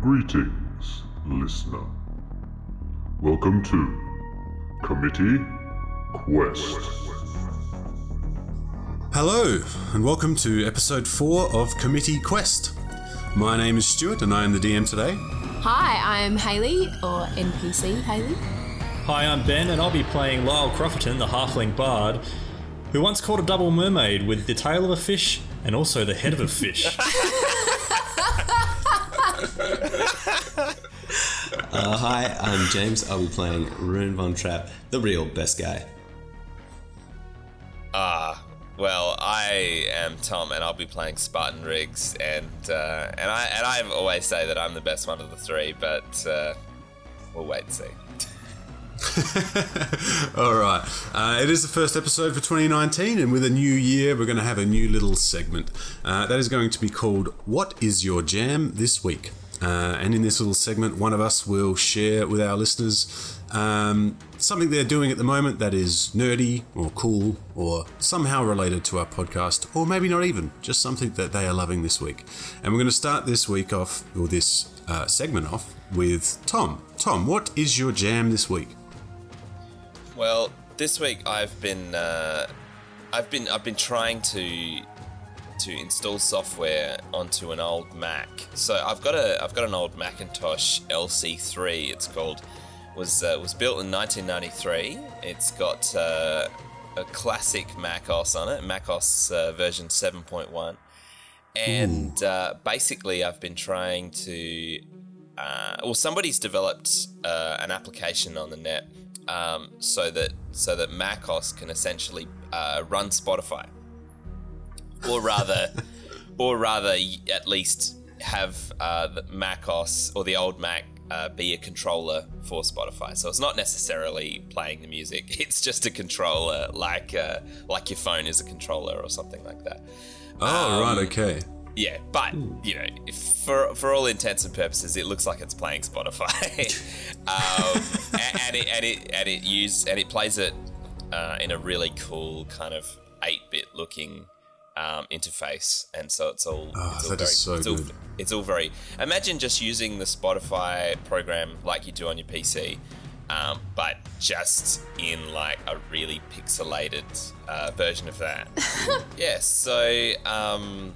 Greetings, listener. Welcome to Committee Quest. Hello, and welcome to episode 4 of Committee Quest. My name is Stuart, and I am the DM today. Hi, I'm Haley, or NPC Haley. Hi, I'm Ben, and I'll be playing Lyle Crofton, the halfling bard, who once caught a double mermaid with the tail of a fish and also the head of a fish. Uh, hi, I'm James. I'll be playing Rune Von Trapp, the real best guy. Ah, well, I am Tom, and I'll be playing Spartan Riggs, and uh, and I and I always say that I'm the best one of the three, but uh, we'll wait and see. All right. Uh, it is the first episode for 2019, and with a new year, we're going to have a new little segment. Uh, that is going to be called What is Your Jam This Week? Uh, and in this little segment, one of us will share with our listeners um, something they're doing at the moment that is nerdy or cool or somehow related to our podcast, or maybe not even, just something that they are loving this week. And we're going to start this week off, or this uh, segment off, with Tom. Tom, what is your jam this week? Well, this week I've been uh, I've been I've been trying to to install software onto an old Mac. So I've got a I've got an old Macintosh LC3. It's called was uh, was built in 1993. It's got uh, a classic macOS on it, macOS uh, version 7.1, and uh, basically I've been trying to. Uh, well, somebody's developed uh, an application on the net um, so that so that macOS can essentially run Spotify, or rather, or rather, at least have uh, the macOS or the old Mac uh, be a controller for Spotify. So it's not necessarily playing the music; it's just a controller, like uh, like your phone is a controller or something like that. Oh, Um, right, okay. Yeah, but you know, if for for all intents and purposes, it looks like it's playing Spotify, um, a- and, it and it and it use and it plays it uh, in a really cool kind of eight bit looking um, interface, and so it's all Oh, it's all very, so it's all, good. it's all very. Imagine just using the Spotify program like you do on your PC. Um, but just in like a really pixelated uh, version of that. yeah, so um,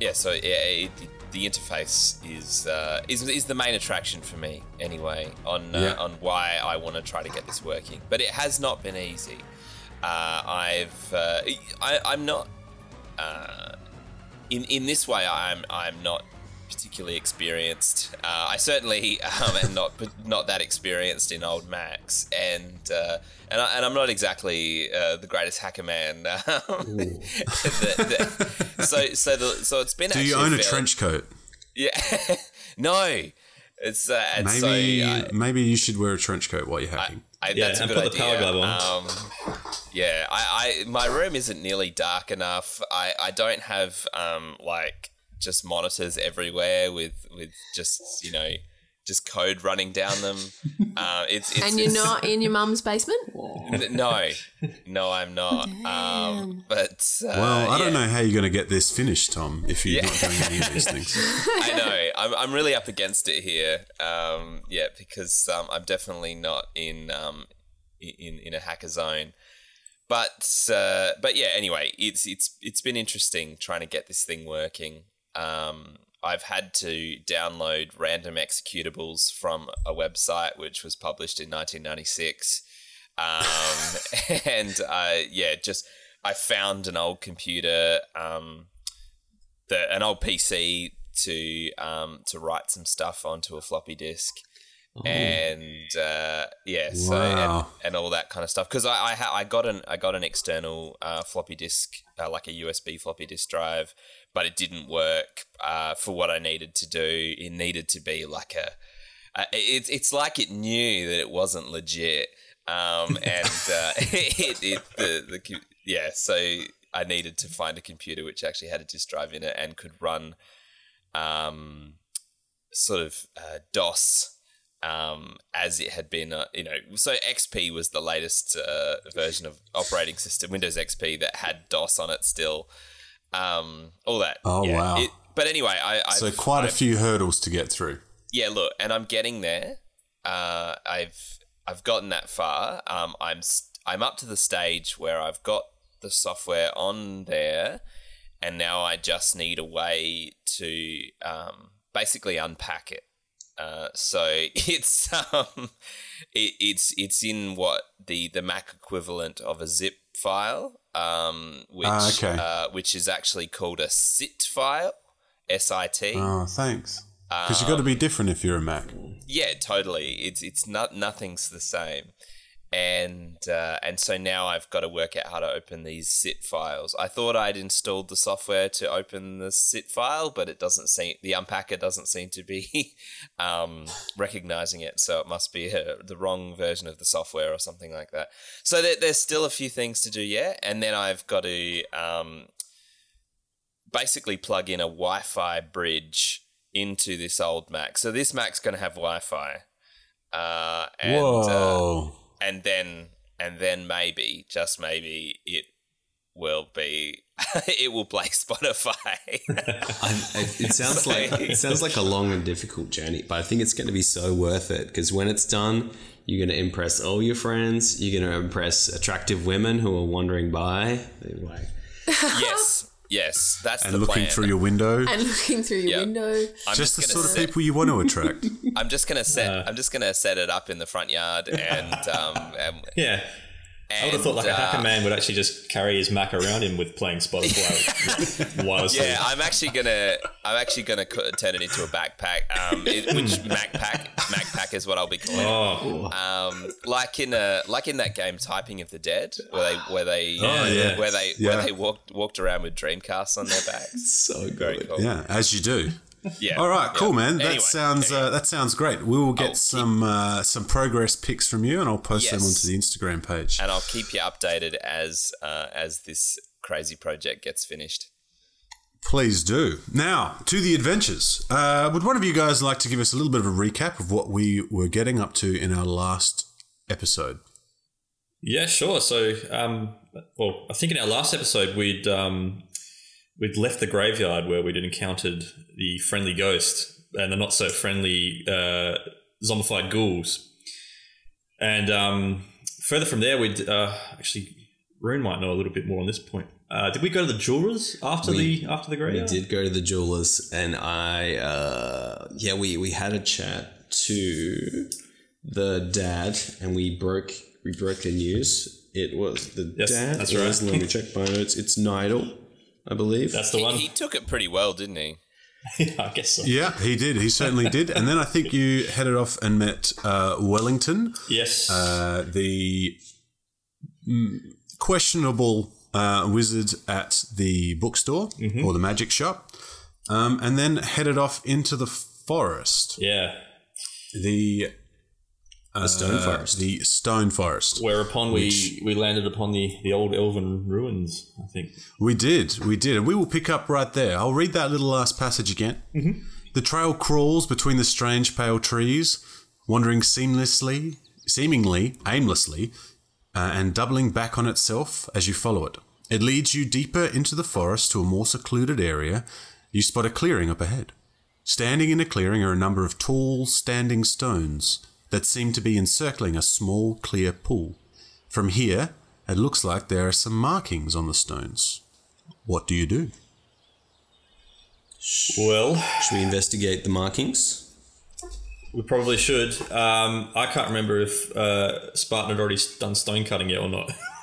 yeah, so yeah, it, the interface is, uh, is is the main attraction for me anyway on uh, Yeah. on why I want to try to get this working. But it has not been easy. Uh, I've uh, I, I'm not uh, in in this way. I'm I'm not particularly experienced. Uh, I certainly um, am not not that experienced in old Macs, and uh, and, I, and I'm not exactly uh, the greatest hacker man. Um, the- the- so so the, so it's been. Do you own a trench coat? Yeah, no. It's uh, and Maybe, so maybe you should wear a trench coat while you're hacking. I, Yeah, that's a and good put the power glove Um, yeah, I, I my room isn't nearly dark enough. I, I don't have um like just monitors everywhere with with just you know just code running down them. uh, it's, it's and you're it's- not in your mum's basement? no, no, I'm not. Um, but uh, well, I don't know how you're going to get this finished, Tom, if you're Yeah. not doing any of these things. I know. I'm, I'm really up against it here. Um, yeah, because um, I'm definitely not in um, in in a hacker zone. But uh, but yeah. Anyway, it's it's it's been interesting trying to get this thing working. Um, I've had to download random executables from a website which was published in 1996, um, and uh, yeah, just I found an old computer. Um, the an old PC to um, to write some stuff onto a floppy disk, and uh, yeah, so Wow. and, and all that kind of stuff. Because I I, ha- I got an I got an external uh, floppy disk, uh, like a USB floppy disk drive, but it didn't work uh, for what I needed to do. It needed to be like a uh, it's it's like it knew that it wasn't legit, um, and uh, it, it the the yeah. So I needed to find a computer which actually had a disk drive in it and could run, um, sort of uh, DOS. Um, as it had been, uh, you know, so XP was the latest uh, version of operating system, Windows XP that had DOS on it still. Um, all that. Oh, yeah. wow. It- but anyway, I, I So quite a few hurdles to get through. yeah, look, and I'm getting there. Uh, I've I've gotten that far. Um, I'm I'm up to the stage where I've got the software on there, and now I just need a way to um, basically unpack it. Uh, so it's um, it, it's it's in what the the Mac equivalent of a zip file, um, which Ah, okay. uh, which is actually called a SIT file, S I T. Oh, thanks. Because you've got to be different if you're a Mac. Yeah, totally. It's it's not nothing's the same, and uh, and so now I've got to work out how to open these SIT files. I thought I'd installed the software to open the SIT file, but it doesn't seem the unpacker doesn't seem to be um, recognizing it. So it must be a, the wrong version of the software or something like that. So there, there's still a few things to do yet, and then I've got to um, basically plug in a Wi-Fi bridge into this old Mac. So this Mac's going to have Wi-Fi, uh, and uh, Whoa. And then and then maybe just maybe it will be it will play Spotify. It sounds like it sounds like a long and difficult journey, but I think it's going to be so worth it because when it's done, you're going to impress all your friends. You're going to impress attractive women who are wandering by. They're like, yes, yes, that's and the looking plan. through your window. And looking through your Yeah. window. I'm just the gonna sort of people you want to attract. I'm just gonna set. I'm just gonna set it up in the front yard, and um, and, Yeah. I would have thought like a hacker uh, man would actually just carry his Mac around him with playing Spotify wirelessly. Yeah, I'm actually gonna I'm actually gonna turn it into a backpack, um, it, which MacPack MacPack is what I'll be calling. it. Oh, Um, like in a like in that game Typing of the Dead, where they where they Oh, yeah. where they Yeah. where they walked walked around with Dreamcasts on their backs. so Very good. cool. yeah, as you do. Yeah. All right, cool, yeah. man. That Anyway, sounds anyway. uh, that sounds great. We will get I'll some uh, some progress pics from you, and I'll post them onto the Instagram page. and I'll keep you updated as uh, as this crazy project gets finished. Please do. Now to the adventures. Uh, would one of you guys like to give us a little bit of a recap of what we were getting up to in our last episode? yeah, sure. So, um, well, I think in our last episode we'd um, we'd left the graveyard where we'd encountered the friendly ghost and the not so friendly uh, zombified ghouls, and um, further from there we'd uh, actually Rune might know a little bit more on this point. Uh, did we go to the jewelers after We- the after the We graveyard? did go to the jewelers, and I, uh, yeah, we we had a chat to the dad, and we broke we broke the news. It was the Yes, dad. that's right. Let me check my notes. It's Nidal, I believe. That's the He, one. he took it pretty well, didn't he? I guess so. Yeah, he did. He certainly did. And then I think you headed off and met uh, Wellington, Yes. uh, the mm, questionable uh, wizard at the bookstore or the magic shop, um, and then headed off into the forest. yeah. The the stone forest. the stone forest. Whereupon we, we landed upon the, the old elven ruins, I think. We did, we did, and we will pick up right there. I'll read that little last passage again. The trail crawls between the strange pale trees, wandering seamlessly, seemingly aimlessly, uh, and doubling back on itself as you follow it. It leads you deeper into the forest to a more secluded area. You spot a clearing up ahead. Standing in a clearing are a number of tall, standing stones that seem to be encircling a small, clear pool. From here, it looks like there are some markings on the stones. What do you do? Well, Should we investigate the markings? we probably should. Um, I can't remember if uh, Spartan had already done stone cutting yet or not.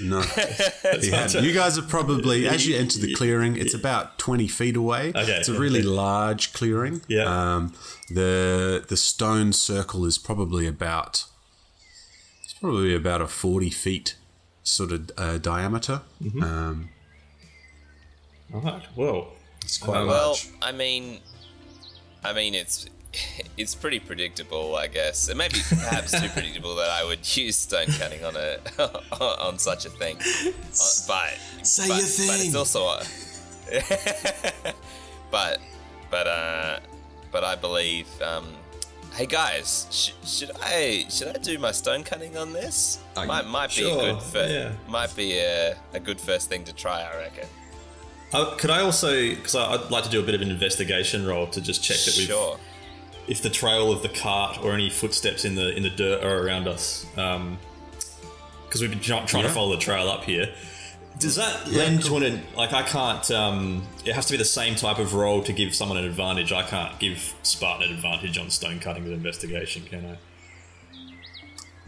No. He hadn't. You guys are probably, as you enter the clearing, it's about 20 feet away. Okay, It's a really okay. large clearing. Yeah. Um, the, the stone circle is probably about, it's probably about a 40 feet sort of uh, diameter. Mm-hmm. Um, All right. Well, it's quite Well, large. I mean, I mean it's it's pretty predictable, I guess. It may be perhaps too predictable that I would use stone cutting on a on such a thing. Uh, but Say but, your But it's also a, but but uh but I believe. Um, hey guys, sh- should I should I do my stone cutting on this? Might might be sure, good fir- yeah. might be a, a good first thing to try. I reckon. uh, could I also, because I'd like to do a bit of an investigation roll to just check that we've Sure. If the trail of the cart or any footsteps in the in the dirt are around us. Because we've been trying Yeah. to follow the trail up here. Does that lend to an like I can't? Um, it has to be the same type of roll to give someone an advantage. I can't give Spartan an advantage on stone cutting investigation, can I?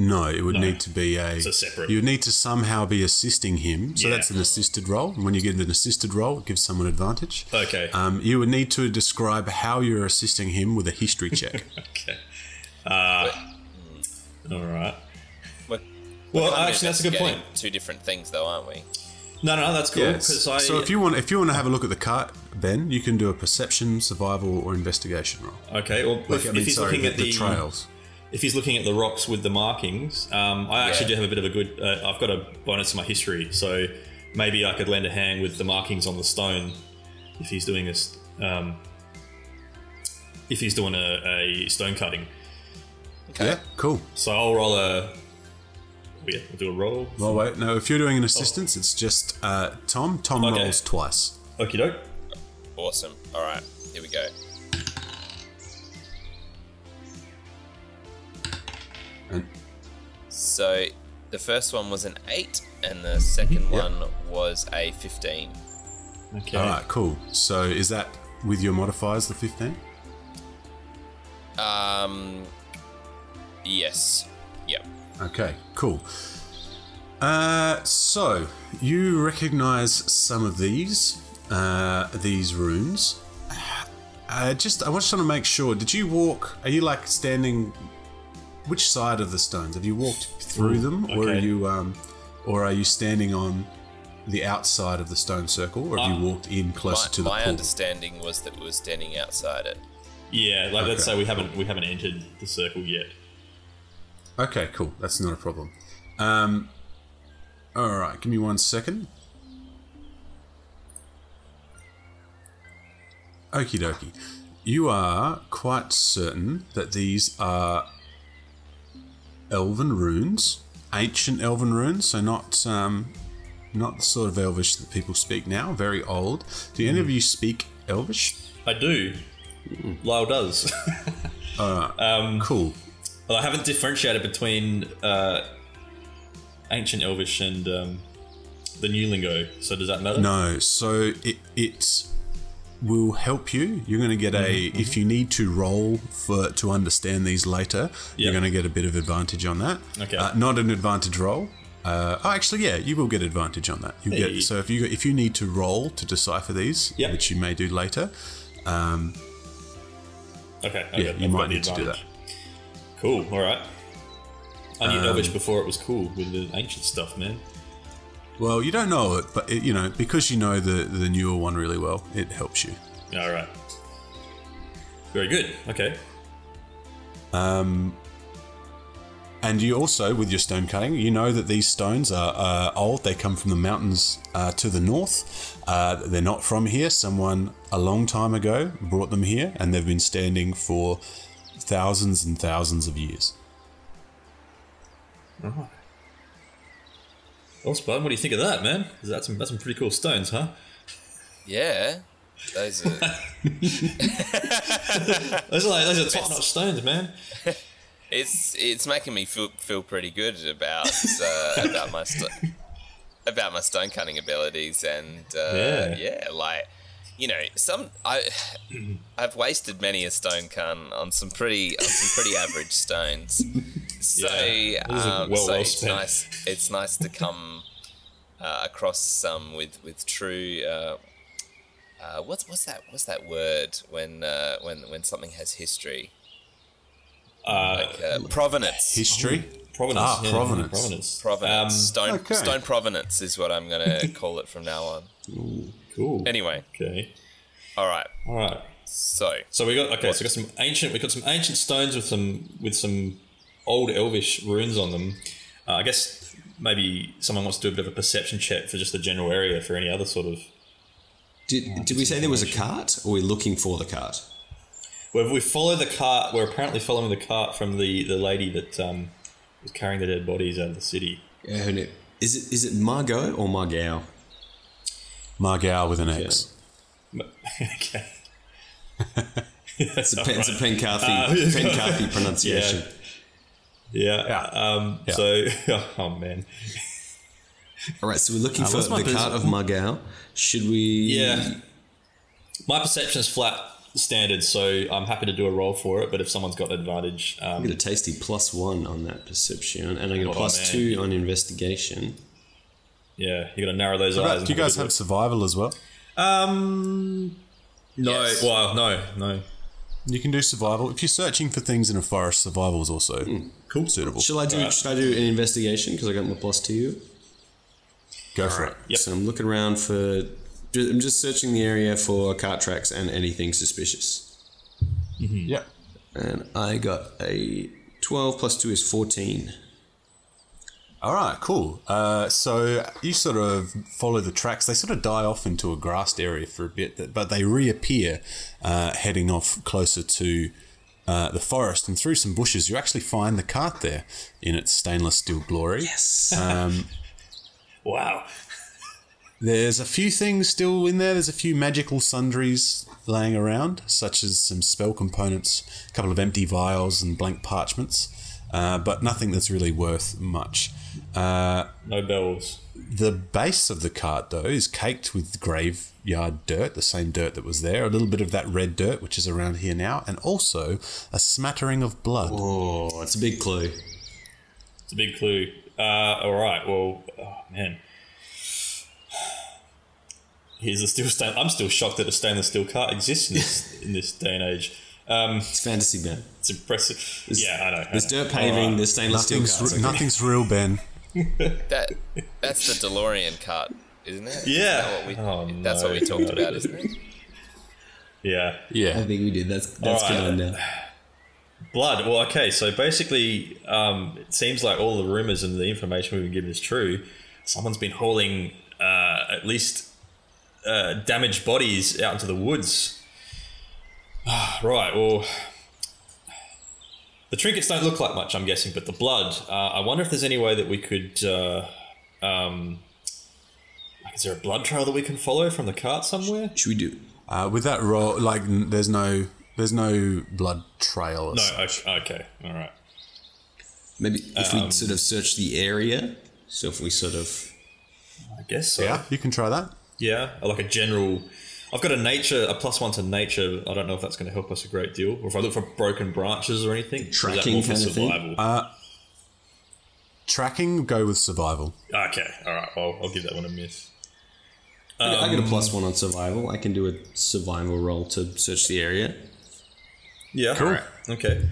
No, it would No. need to be a. It's a separate- You would need to somehow be assisting him. So Yeah. that's an assisted roll. And when you get an assisted roll, it gives someone advantage. Okay. Um, you would need to describe how you're assisting him with a history check. Okay. Uh, all right. We're, Well, kind of actually, that's a good point. Two different things, though, aren't we? No, no, that's cool. Yes. 'cause I, so if you want, if you want to have a look at the cart, Ben, you can do a perception, survival, or investigation roll. okay, well, Like, if, I if he's sorry, looking the, at the the, trails. If he's looking at the rocks with the markings, um, I actually Yeah. do have a bit of a good. Uh, I've got a bonus to my history, so maybe I could lend a hand with the markings on the stone if he's doing this. Um, if he's doing a, a stone cutting, Okay. Yeah, cool. so I'll roll a. Yeah, we'll do a roll. Well, wait, no. If you're doing an assistance, it's just uh, Tom. Tom Okay. rolls twice. Okie doke. Awesome. All right, here we go. And So the first one was an eight, and the second Mm-hmm. Yep. one was a fifteen. Okay. all right, cool. So is that with your modifiers, the fifteen? Um. Yes. Yep. Okay, cool. Uh, so you recognize some of these uh, these runes. Uh, just I just want to make sure. Did you walk? Are you like standing? Which side of the stones have you walked through Ooh, them, or are you um, or are you standing on the outside of the stone circle, or have Uh, you walked in My, closer to the my pool? understanding was that we were standing outside it. Yeah, like let's say we haven't we haven't entered the circle yet. Okay, cool. That's not a problem. Um, all right, give me one second. Okie dokie. You are quite certain that these are elven runes, ancient elven runes, so not um, not the sort of elvish that people speak now. Very old. Do any of you speak elvish? I do. Lyle does. um, Cool. Well, I haven't differentiated between uh, ancient Elvish and um, the new lingo. So does that matter? No, so it it will help you. You're going to get a if you need to roll for to understand these later. You're going to get a bit of advantage on that. Okay. uh, not an advantage roll. Uh, oh, actually, yeah, you will get advantage on that. You Hey. get so if you if you need to roll to decipher these, Yep. which you may do later. Um, Okay. yeah, you I've might need to do that. Cool. All right. I knew Um, before it was cool with the ancient stuff, man. Well, you don't know it, but it, you know because you know the the newer one really well, it helps you. All right. Very good. Okay. Um, and you also, with your stone cutting, you know that these stones are uh, old. They come from the mountains uh, to the north. Uh, they're not from here. Someone a long time ago brought them here, and they've been standing for thousands and thousands of years. Well, Spud, what do you think of that, man? That's some that's some pretty cool stones, huh? Yeah. Those are. Those are like, those are top notch stones, man. it's it's making me feel feel pretty good about uh, about my st- about my stone cutting abilities and uh, Yeah. yeah. like you know some I I've wasted many a stone cun on some pretty on some pretty average stones. So, Yeah, um, well- so well it's nice it's nice to come uh, across some with with true. Uh, uh, what's what's that? What's that word when uh, when when something has history? Uh, Like uh, provenance. History. provenance. Ah, yeah, provenance. Provenance. Provenance. Um, stone okay. stone provenance is what I'm gonna call it from now on. cool. Anyway, Okay. all right. All right. So So we got okay. So we got some ancient. We got some ancient stones with some with some old Elvish runes on them. Uh, I guess maybe someone wants to do a bit of a perception check for just the general area for any other sort of. Did, did we say there was a cart, or are we looking for the cart? Well, we follow the cart. We're apparently following the cart from the the lady that um, was carrying the dead bodies out of the city. Yeah, her name- Is it is it Margot or Margao? Margao with an X. okay. It's a, Pen- it's a Right. Pencarthy, Uh, Pencarthy pronunciation. Yeah. Yeah. Um, Yeah. So, oh man. All right, so we're looking Uh, for the cart of Mugao. Should we? Yeah. My perception is flat standard, so I'm happy to do a roll for it. But if someone's got an advantage, I um, get a tasty plus one on that perception, and I get a Hold on, two on investigation. yeah, you got to narrow those What eyes. about- do you guys good have survival as well? Um. No. Yes. Well, no, no. You can do survival. If you're searching for things in a forest, survival is also Cool. suitable. Shall I do? Alright. Should I do an investigation because I got my plus two? Go for it. Yep. So I'm looking around for. I'm just searching the area for cart tracks and anything suspicious. Yeah. And I got a 12 plus 2 is 14. All right, cool. Uh, so you sort of follow the tracks. They sort of die off into a grassed area for a bit, but they reappear uh, heading off closer to uh, the forest. And through some bushes, you actually find the cart there in its stainless steel glory. Yes. Wow. There's a few things still in there. There's a few magical sundries laying around, such as some spell components, a couple of empty vials, and blank parchments, uh, but nothing that's really worth much. Uh, No bells. the base of the cart, though, is caked with graveyard dirt, the same dirt that was there, a little bit of that red dirt, which is around here now, and also a smattering of blood. oh, it's a big clue. It's a big clue. Uh, all right. Well, oh, man. Here's the steel stain. I'm still shocked that a stainless steel cart exists in this in this day and age. Um, It's fantasy, Ben. it's impressive. yeah, I know. I There's know. dirt paving, All right. there's stainless steel Nothing's, carts. re- nothing's real, Ben. That that's the DeLorean cart, isn't it? Yeah. that what we, Oh, that's what we talked about, isn't it? Yeah. Yeah. I think we did. That's that's All right. good on now. Blood. Well, okay. So basically, um, it seems like all the rumors and the information we've been given is true. Someone's been hauling uh, at least uh, damaged bodies out into the woods. right. Well, the trinkets don't look like much, I'm guessing, but the blood. Uh, I wonder if there's any way that we could. Uh, um, like, is there a blood trail that we can follow from the cart somewhere? Should we do? Uh, with that roll, like, n- there's no, there's no blood trail. No. Okay. okay. All right. Maybe if Um, we sort of search the area. So if we sort of. I guess so. Yeah, you can try that. Yeah, like a general. I've got a nature, a plus one to nature. I don't know if that's going to help us a great deal, or if I look for broken branches or anything. or is that Tracking more for kind of thing? survival? Tracking, go with survival. okay, all right. Well, I'll give that one a miss. I get- I get a Um, plus one on survival. I can do a survival roll to search the area. Yeah, Cool. right. Okay.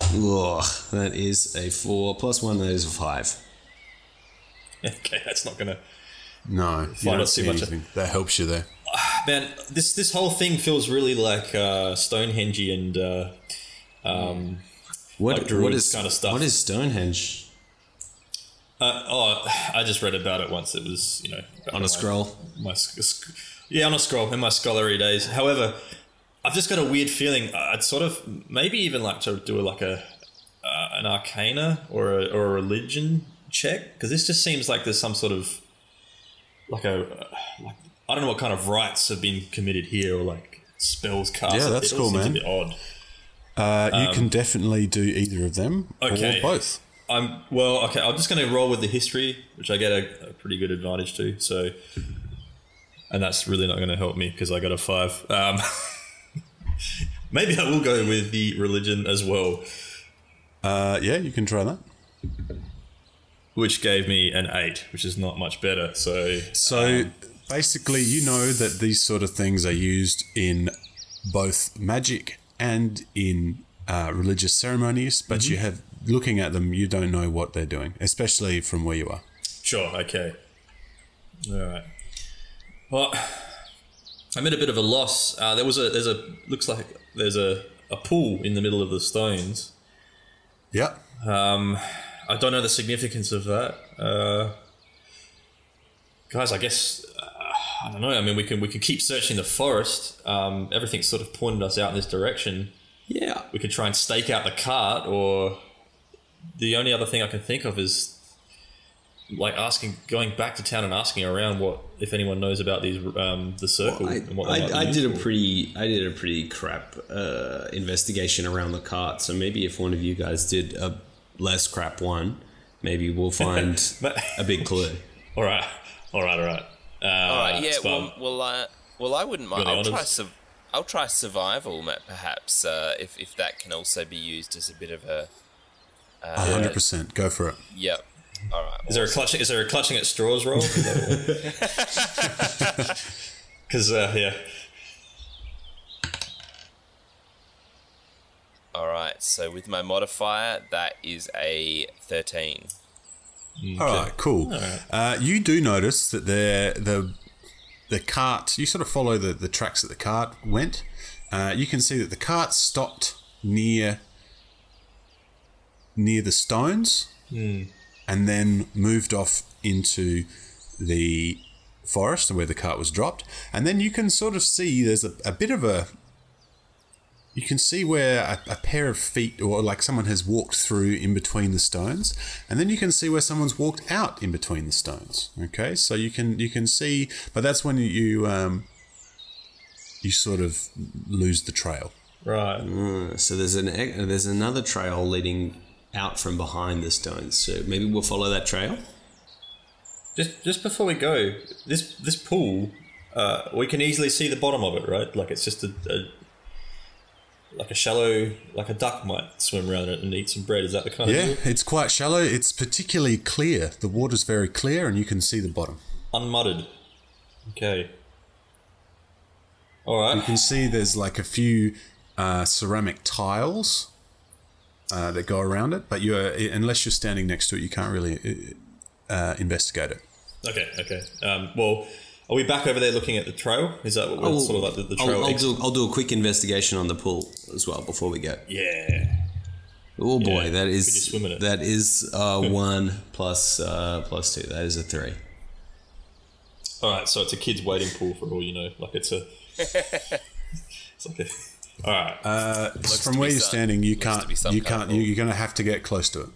Ugh, that is a four plus one. That is a five. Okay, that's not going to. No, you don't see much. anything. That helps you there. Man, this this whole thing feels really like uh, Stonehenge and uh, um, What Like what druids is kind of stuff. What is Stonehenge uh, oh, I just read about it once. It was you know on a my- scroll? my sc- sc- yeah on a scroll in my scholarly days. However, I've just got a weird feeling. I'd sort of maybe even like to do like a uh, an arcana or a, or a religion check because this just seems like there's some sort of like a like I don't know what kind of rites have been committed here or like spells cast. Yeah, that's cool, man. A bit odd. Uh, you can definitely do either of them Um, Okay. or both. I'm well. Okay, I'm just going to roll with the history, which I get a, a pretty good advantage to. So, and that's really not going to help me because I got a five. Um, maybe I will go with the religion as well, Uh, yeah, you can try that. Which gave me an eight, which is not much better. So, So Um, basically, you know that these sort of things are used in both magic and in uh, religious ceremonies, but Mm-hmm. you have looking at them, you don't know what they're doing, especially from where you are. sure, okay, all right. Well, I'm at a bit of a loss. Uh, there was a there's a looks like there's a a pool in the middle of the stones. Yep. Um, I don't know the significance of that, uh, guys. I guess uh, I don't know. I mean, we can we can keep searching the forest. Um, everything's sort of pointed us out in this direction. Yeah. We could try and stake out the cart, or the only other thing I can think of is like asking, going back to town and asking around what if anyone knows about these um, the circle I, and what they might be I, I used did a pretty I did a pretty crap uh, investigation around the cart. So maybe if one of you guys did a less crap one, maybe we'll find But- a big clue. All right, all right, all right. Uh, All right, yeah. Spum. Well, well, uh, well, I wouldn't mind. I'll try. Su- I'll try survival, ma- perhaps, uh, if if that can also be used as a bit of a. A hundred percent. Go for it. Yep. All right. Is there a clutching? Is there a clutching at straws roll? Because uh, yeah, All right. So with my modifier, that is a thirteen. All right, cool. Uh, you do notice that the the the cart. You sort of follow the the tracks that the cart went. Uh, you can see that the cart stopped near near the stones, and then moved off into the forest where the cart was dropped. And then you can sort of see there's a, a bit of a you can see where a, a pair of feet or like someone has walked through in between the stones and then you can see where someone's walked out in between the stones okay so you can you can see but that's when you um you sort of lose the trail right. Uh, so there's an there's another trail leading out from behind the stones. So maybe we'll follow that trail. Just just before we go, this this pool, uh, we can easily see the bottom of it, right? Like it's just a, a like a shallow, like a duck might swim around it and eat some bread. Is that the kind yeah of deal? it's quite shallow it's particularly clear the water's very clear and you can see the bottom unmudded? Okay. All right. you can see there's like a few uh, ceramic tiles uh, that go around it but you're unless you're standing next to it you can't really uh, investigate it Okay. Okay. Um, well, are we back over there looking at the trail? Is that what we're I'll- sort of like the, the I'll, trail? I'll ex- do I'll do a quick investigation on the pool as well before we go. yeah. Oh boy, Yeah, that could you is swim in it? that is uh, one plus uh, plus two. That is a three. All right. So it's a kids' waiting pool for all you know. Like it's a. it's like a. All right. Uh, from where you're some- standing, you looks can't. You can't. You, you're going to have to get close to it.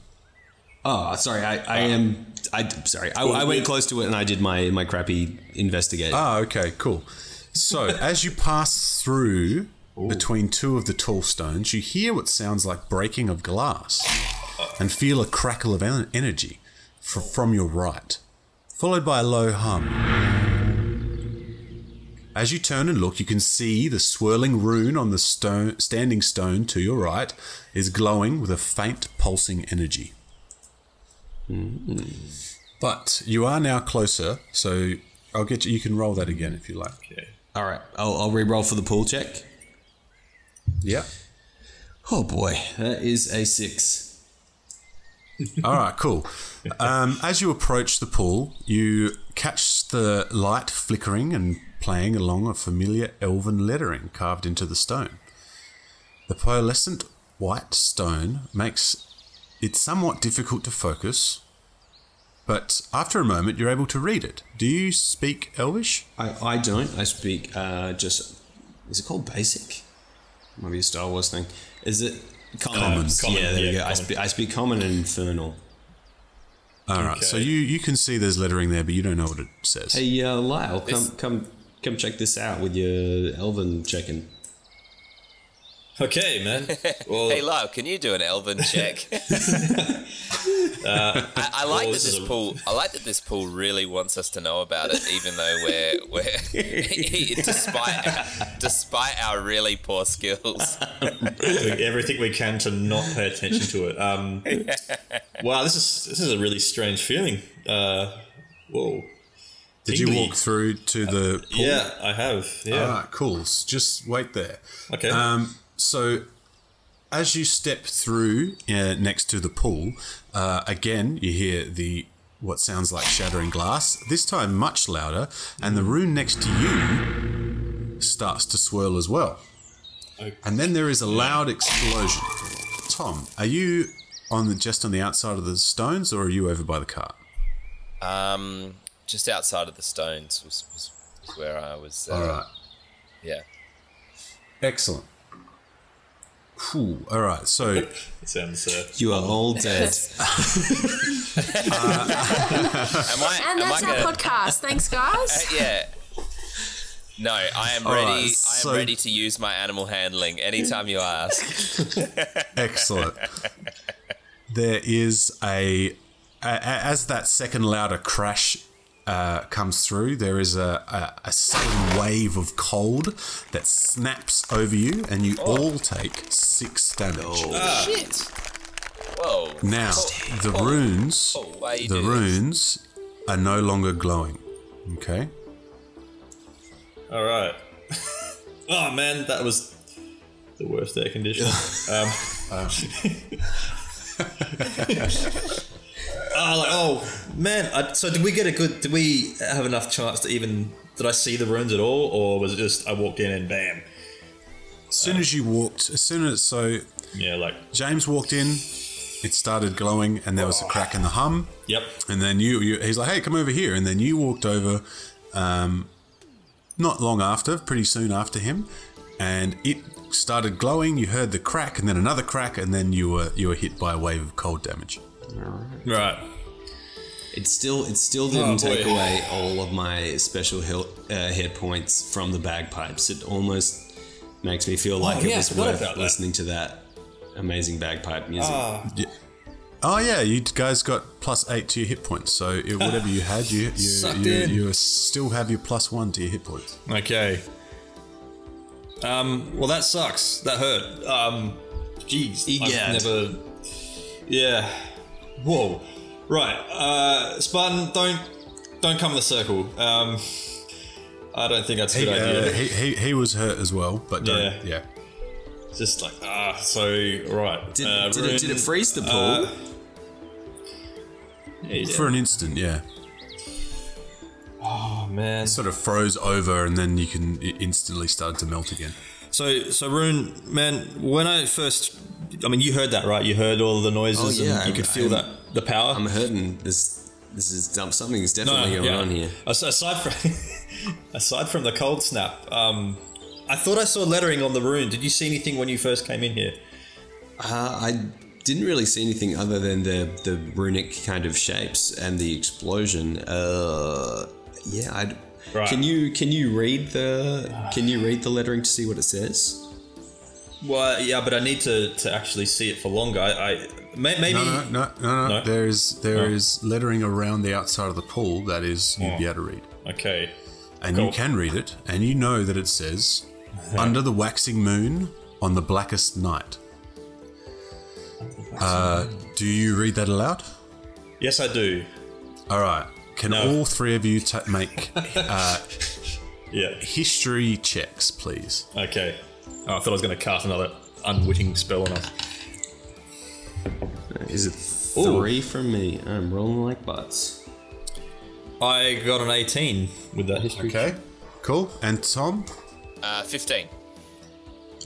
Oh, sorry, I, I am. I sorry, I, I went close to it and I did my my crappy investigate. Ah, okay, cool. So as you pass through between two of the tall stones, you hear what sounds like breaking of glass, and feel a crackle of en- energy fr- from your right, followed by a low hum. As you turn and look, you can see the swirling rune on the stone, standing stone to your right is glowing with a faint pulsing energy. But you are now closer, so I'll get you. You can roll that again if you like. okay. All right, I'll, I'll re-roll for the pool check. Yeah. Oh boy, that is a six. All right, cool. Um, as you approach the pool, you catch the light flickering and playing along a familiar elven lettering carved into the stone. The pearlescent white stone makes it somewhat difficult to focus, but after a moment, you're able to read it. Do you speak Elvish? I, I don't. I speak uh, just. Is it called basic? Maybe a Star Wars thing. Is it common? Common. Common, Yeah, there yeah, we go. I, spe- I speak common and infernal. All right, so you, you can see there's lettering there, but you don't know what it says. Hey, uh, Lyle, come This- come come check this out with your elven checking. Okay, man. Well, Hey Lyle, can you do an Elven check? I, I like well, that this this a- pool. I like that this pool really wants us to know about it, even though we're we're despite despite our really poor skills. doing everything we can to not pay attention to it. Um, wow, this is this is a really strange feeling. Uh, whoa. Did you walk through to the pool? Yeah, I have. Yeah. All right, cool. Just wait there. okay. Um, so, as you step through uh, next to the pool, uh, again you hear the what sounds like shattering glass. This time much louder, and the rune next to you starts to swirl as well. And then there is a loud explosion. Tom, are you on the, just on the outside of the stones, or are you over by the cart? Um, just outside of the stones was, was, was where I was. Uh, All right. Yeah. Excellent. Phew, all right, so It sounds. Uh, You are all dead. Am I? And am that's I our gonna, podcast. Thanks, guys. Yeah. No, I am All ready. right, I am ready to use my animal handling anytime you ask. Excellent. there is a, a, a- as that second louder crash uh, comes through, there is a, a, a sudden wave of cold that snaps over you, and you all take six damage. Oh Shit. Whoa. Now, the runes, Oh, why the runes are no longer glowing. Okay. all right. oh man, that was the worst air condition. um, oh, like, oh man! I, so did we get a good? Did we have enough chance to even? Did I see the runes at all, or was it just I walked in and bam? As soon as you walked, as soon as so Yeah, like James walked in, it started glowing, and there was a crack in the hum. yep. And then you, you he's like, "Hey, come over here." And then you walked over, um, not long after, pretty soon after him, and it started glowing. You heard the crack, and then another crack, and then you were you were hit by a wave of cold damage. Right. It still it still didn't Oh, take away all of my special hil- uh, hit points from the bagpipes. It almost makes me feel like it Oh, yeah, I was worth about that. listening to that amazing bagpipe music. Oh yeah, you guys got plus eight to your hit points. So it, whatever you had, you you Sucked you, you still have your plus one to your hit points. Okay. Um. Well, that sucks. That hurt. Um. Jeez. Egad. I've never. Yeah. Whoa. Right. Uh. Spartan, don't don't come in the circle. Um. I don't think that's a He, good uh, idea. he, he, he was hurt as well, but don't, Yeah. yeah. Just like ah. so right. Did, uh, did, it, did it freeze the pool? uh, yeah. For an instant, yeah. oh man. Sort of froze over, and then you can it instantly started to melt again. So, so Rune, man, when I first, I mean, you heard that, right? You heard all the noises, Oh, yeah, and you could I'm- feel I'm- that the power. I'm hurting. This this is dumb. Something's No, definitely going yeah. on here. As- Aside from, aside from the cold snap, um, I thought I saw lettering on the rune. Did you see anything when you first came in here? Uh, I didn't really see anything other than the the runic kind of shapes and the explosion. Uh, yeah, I. Right. Can you can you read the can you read the lettering to see what it says? Well, yeah, but I need to, to actually see it for longer. I, I may, maybe. No, no, no, no, no. No? There is there Oh. is lettering around the outside of the pool that is you'd be able to read, Okay. and you can read it, and you know that it says, "Under the waxing moon on the blackest night." Uh, do you read that aloud? Yes, I do. All right. Can No. all three of you ta make uh, Yeah. history checks, please? Okay. Oh, I thought I was going to cast another unwitting spell on us. Is it three from me? I'm rolling like butts. I got an 18 with that history. Okay. Cool. And Tom? Uh, 15.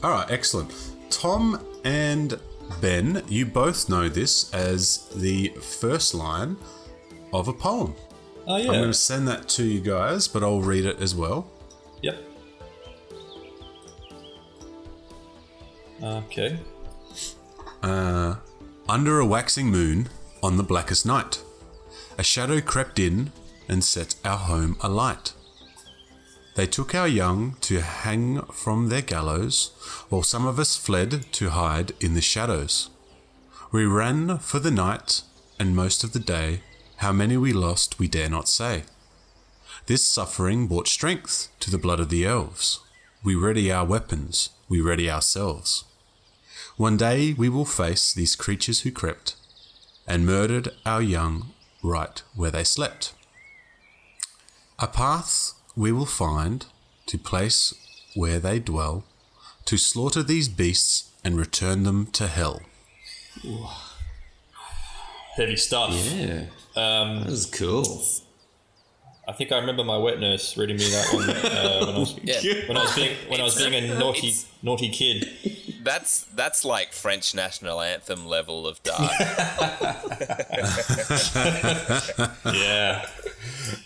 All right, excellent. Tom and Ben, you both know this as the first line of a poem. Oh, yeah. I'm going to send that to you guys, but I'll read it as well. Yep. Okay. Uh, Under a waxing moon on the blackest night, a shadow crept in and set our home alight. They took our young to hang from their gallows, while some of us fled to hide in the shadows. We ran for the night and most of the day, how many we lost we dare not say. This suffering brought strength to the blood of the elves. We ready our weapons, we ready ourselves. One day we will face these creatures who crept and murdered our young right where they slept. A path we will find to place where they dwell, to slaughter these beasts and return them to hell. Heavy stuff. Yeah, Um, that was cool. I think I remember my wet nurse reading me that one uh, when I was Yeah. when I was being when I was being a naughty naughty kid. That's that's like French national anthem level of dark. Yeah.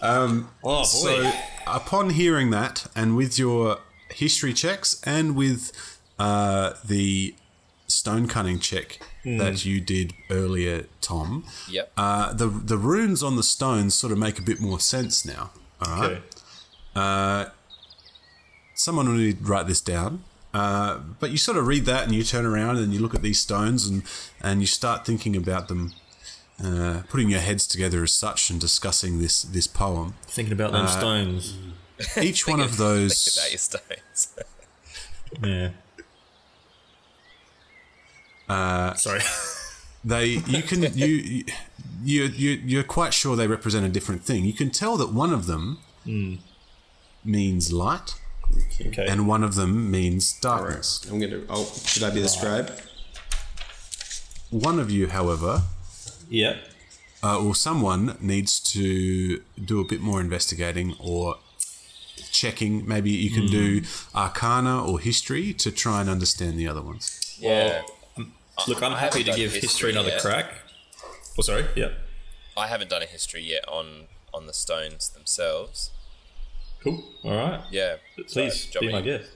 Um. Oh boy. So, upon hearing that, and with your history checks, and with uh, the stone cutting check that you did earlier, Tom, Yep. uh, the the runes on the stones sort of make a bit more sense now. All right. Okay. someone will need to write this down. Uh, but you sort of read that and you turn around and you look at these stones and, and you start thinking about them, uh, putting your heads together as such and discussing this, this poem. Thinking about them stones. Each one of Think those, about your stones. Yeah. Uh, Sorry. they you can you you you you're quite sure they represent a different thing. You can tell that one of them means light okay. and one of them means darkness. I'm gonna. Oh, should I be the scribe? One of you, however, yep. uh, or someone needs to do a bit more investigating or checking. Maybe you can do arcana or history to try and understand the other ones. Yeah. Look, I'm happy to give history history another yet. crack. Oh, sorry. Yep. I haven't done a history yet on on the stones themselves. Cool. All right. Yeah. Please So, be my guest.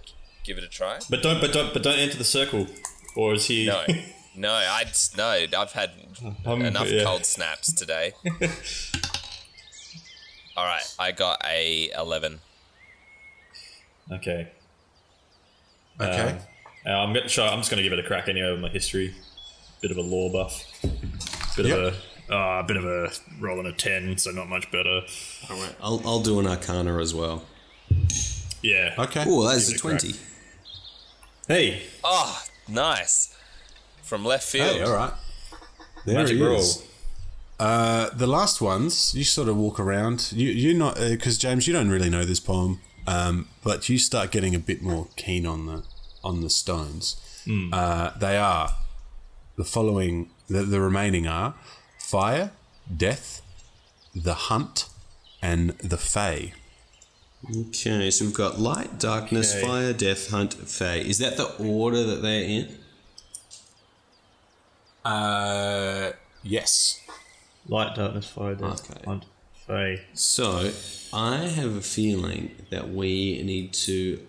Give it a try. But don't, but don't, but don't enter the circle, or is he? No, no, I just no. I've had Um, enough yeah. cold snaps today. All right, I got a eleven. okay. Okay. Uh, I'm gonna try. I'm just gonna give it a crack anyway with my history. Bit of a lore buff. Bit Yep. of a, uh, a bit of a rolling a ten, so not much better. All right. I'll I'll do an arcana as well. Yeah. okay. Oh, that's Give a it a crack. twenty. Hey, Oh, nice from left field. Hey, all right. There magic he roll. is. Uh, the last ones, you sort of walk around. You you not because James, you don't really know this poem, um, but you start getting a bit more keen on the on the stones. Uh, they are the following. The, the remaining are fire, death, the hunt, and the fey. Okay, so we've got light, darkness, Okay. fire, death, hunt, fey. Is that the order that they're in? Uh, yes. light, darkness, fire, death, Okay. hunt, fey. So I have a feeling that we need to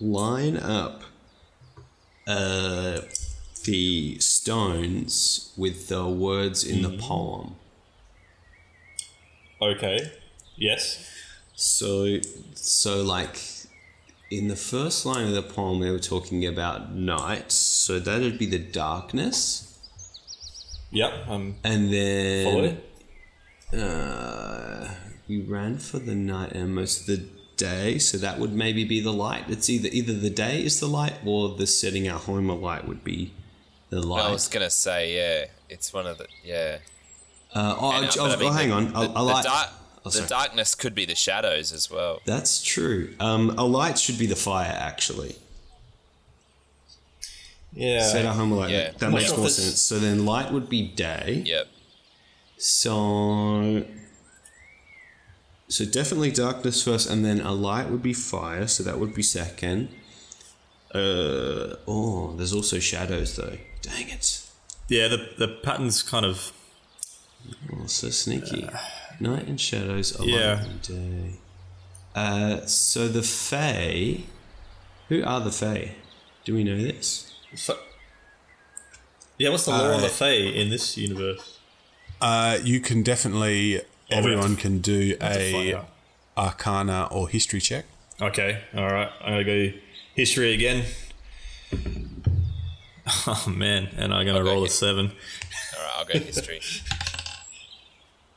line up uh, the stones with the words in the poem. Okay. Yes. So, so like in the first line of the poem, we were talking about night. So that would be the darkness, Yep. I'm and then follow. uh, we ran for the night and most of the day. So that would maybe be the light. It's either either the day is the light or the setting our home a light would be the light. I was gonna say yeah, it's one of the yeah. uh, oh, And, oh, but I oh, hang on. The, A, a the dark, Oh, the darkness could be the shadows as well. That's true. Um, a light should be the fire, actually. Yeah. Set our home light. Yeah. That I'm makes more sense. So then light would be day. Yep. So, so definitely darkness first, and then a light would be fire. So that would be second. Uh oh, there's also shadows though. Dang it! Yeah. The the pattern's kind of Oh, so sneaky. Night and shadows, a Yeah. light and day. Uh, so the Fae. Who are the Fae? Do we know this? Fa- yeah. What's the lore on the Fae in this universe? Uh, you can definitely. Everyone can do to a out. arcana or history check. Okay. All right. I'm gonna go history again. Oh man, and I'm gonna Okay. roll a seven. All right, I'll go history.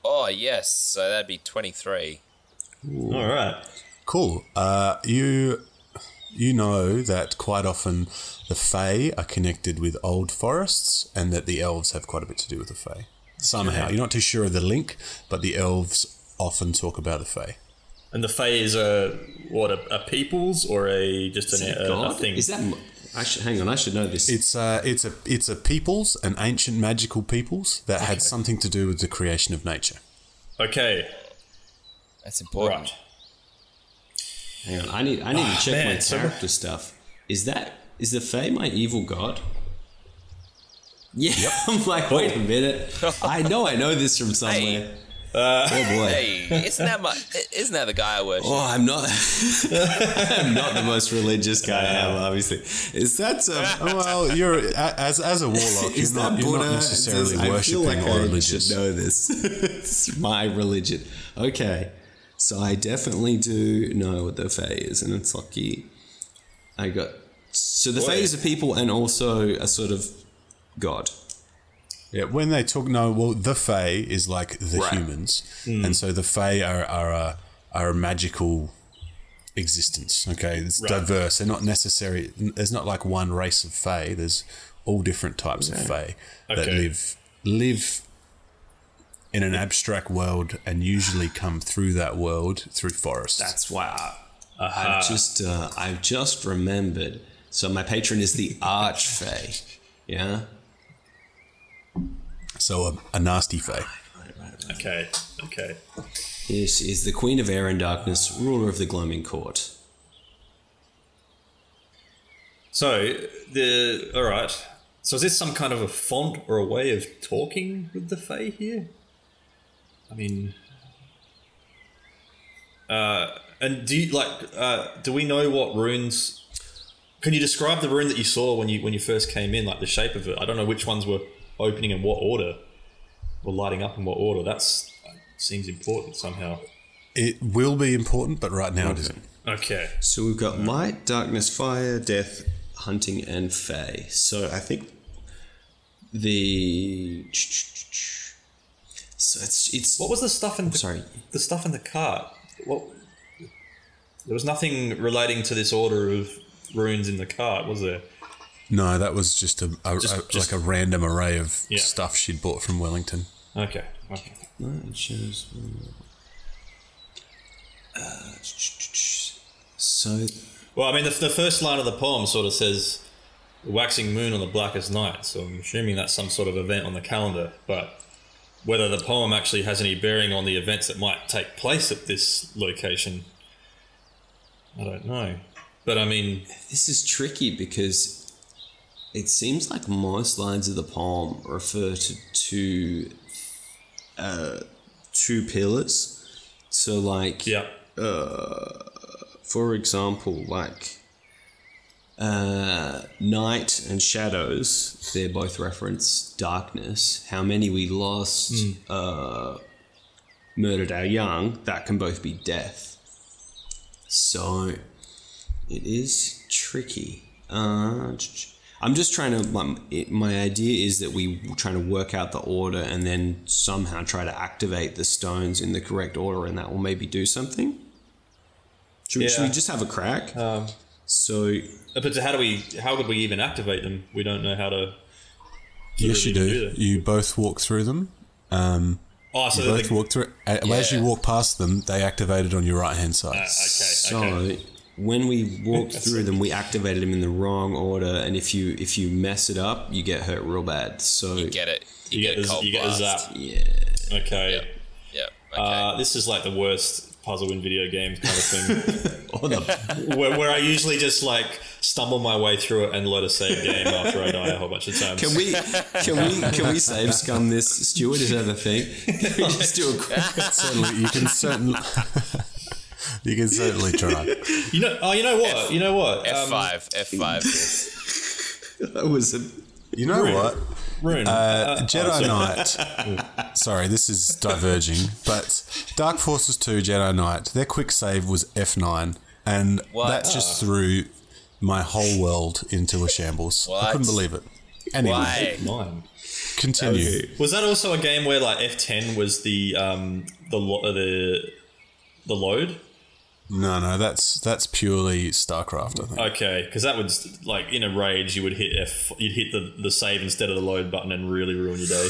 oh yes, so that'd be twenty-three. All right. Cool. Uh, you you know that quite often the Fae are connected with old forests, and that the elves have quite a bit to do with the Fae. Somehow, you're not too sure of the link, but the elves often talk about the Fae. And the Fae is a what a, a peoples or a just Is an, that a, a God? thing? Is that? I should hang on. I should know this. It's a it's a it's a peoples, an ancient magical peoples that had something to do with the creation of nature. okay? That's important. Right. hang on. I need. I need to ah, check my man, so- character stuff. Is that? Is the Fae my evil god? Yeah. I'm like, wait a minute. I know. I know this from somewhere. oh boy. Hey, isn't that my? Isn't that the guy I worship? Oh, I'm not. I'm not the most religious guy I am. Obviously, is that? Um, Oh, well, you're as as a warlock. You're not, you're not Buddha? necessarily Does- I feel worshipping like or I religious. should know this. it's my religion. Okay, so I definitely do know what the Fae is, and it's lucky. I got so the Fae is a people and also a sort of god. Yeah, when they talk, no, well, the Fae is like the Right. humans, and so the Fae are are a, are a magical existence. Okay, it's diverse. They're not necessary. There's not like one race of Fae. There's all different types of Fae that Okay. live live in an abstract world and usually come through that world through forests. That's why I, I've just uh, I've just remembered. So my patron is the arch Archfey. Yeah. So a, a nasty Fae. Okay, okay. This is the Queen of Air and Darkness, ruler of the Gloaming Court. So the all right. So is this some kind of a font or a way of talking with the Fae here? I mean, uh, and do you like? Uh, do we know what runes? Can you describe the rune that you saw when you when you first came in, like the shape of it? I don't know which ones were opening in what order, or lighting up in what order. That seems important somehow. It will be important, but right now it isn't. Okay. So we've got light, darkness, fire, death, hunting, and fey. So I think the so it's it's What was the stuff in the, sorry. the stuff in the cart? What there was nothing relating to this order of runes in the cart, was there? No, that was just a, a, Just- a- just- like a random array of Yeah. stuff she'd bought from Wellington. Okay. Okay. It shows. Uh, so Well, I mean, the, the first line of the poem sort of says "the waxing moon on the blackest night," so I'm assuming that's some sort of event on the calendar. But whether the poem actually has any bearing on the events that might take place at this location, I don't know. But I mean, this is tricky because it seems like most lines of the poem refer to two uh, two pillars. So like yeah, for example, like uh, night and shadows, they both reference darkness. How many we lost, uh, murdered our young, that can both be death. So it is tricky. Uh, I'm just trying to. My, it- my idea is that we trying to work out the order and then somehow try to activate the stones in the correct order, and that will maybe do something. Should, we, should we just have a crack? um, so but how do we? How would we even activate them? We don't know how to. Yes, you even do. You both walk through them. Um, Oh, so you they're both the- walk through. a- As you walk past them, they activated on your right hand side. Uh, okay. so okay. When we walked through them, we activated them in the wrong order, and if you if you mess it up, you get hurt real bad. So Get it? You, You get, get a the- cold you get the blast. zap. yeah, Okay. Yeah. Okay. Uh, this is like the worst puzzle in video games kind of thing. or the where, where I usually just like stumble my way through it and load a save game after I die a whole bunch of times. Can we can we can we save scum this Stuart? Is that a thing? Can we just do a quick certainly, you can certainly. You can certainly try. You know? Oh, you know what? you know what? F Um, five. F five. yes. that was a You know what? Rune. Uh, oh, Jedi sorry. Knight. Sorry, this is diverging, but Dark Forces 2 Jedi Knight, their quick save was F9, and What? that just threw my whole world into a shambles. I couldn't believe it. Anyway, Why? Mine. continue. Was that also a game where like F10 was the um the lo- uh, the the load? No, no, that's that's purely StarCraft, I think. Okay, because that would like in a rage you would hit F you'd hit the, the save instead of the load button and really ruin your day.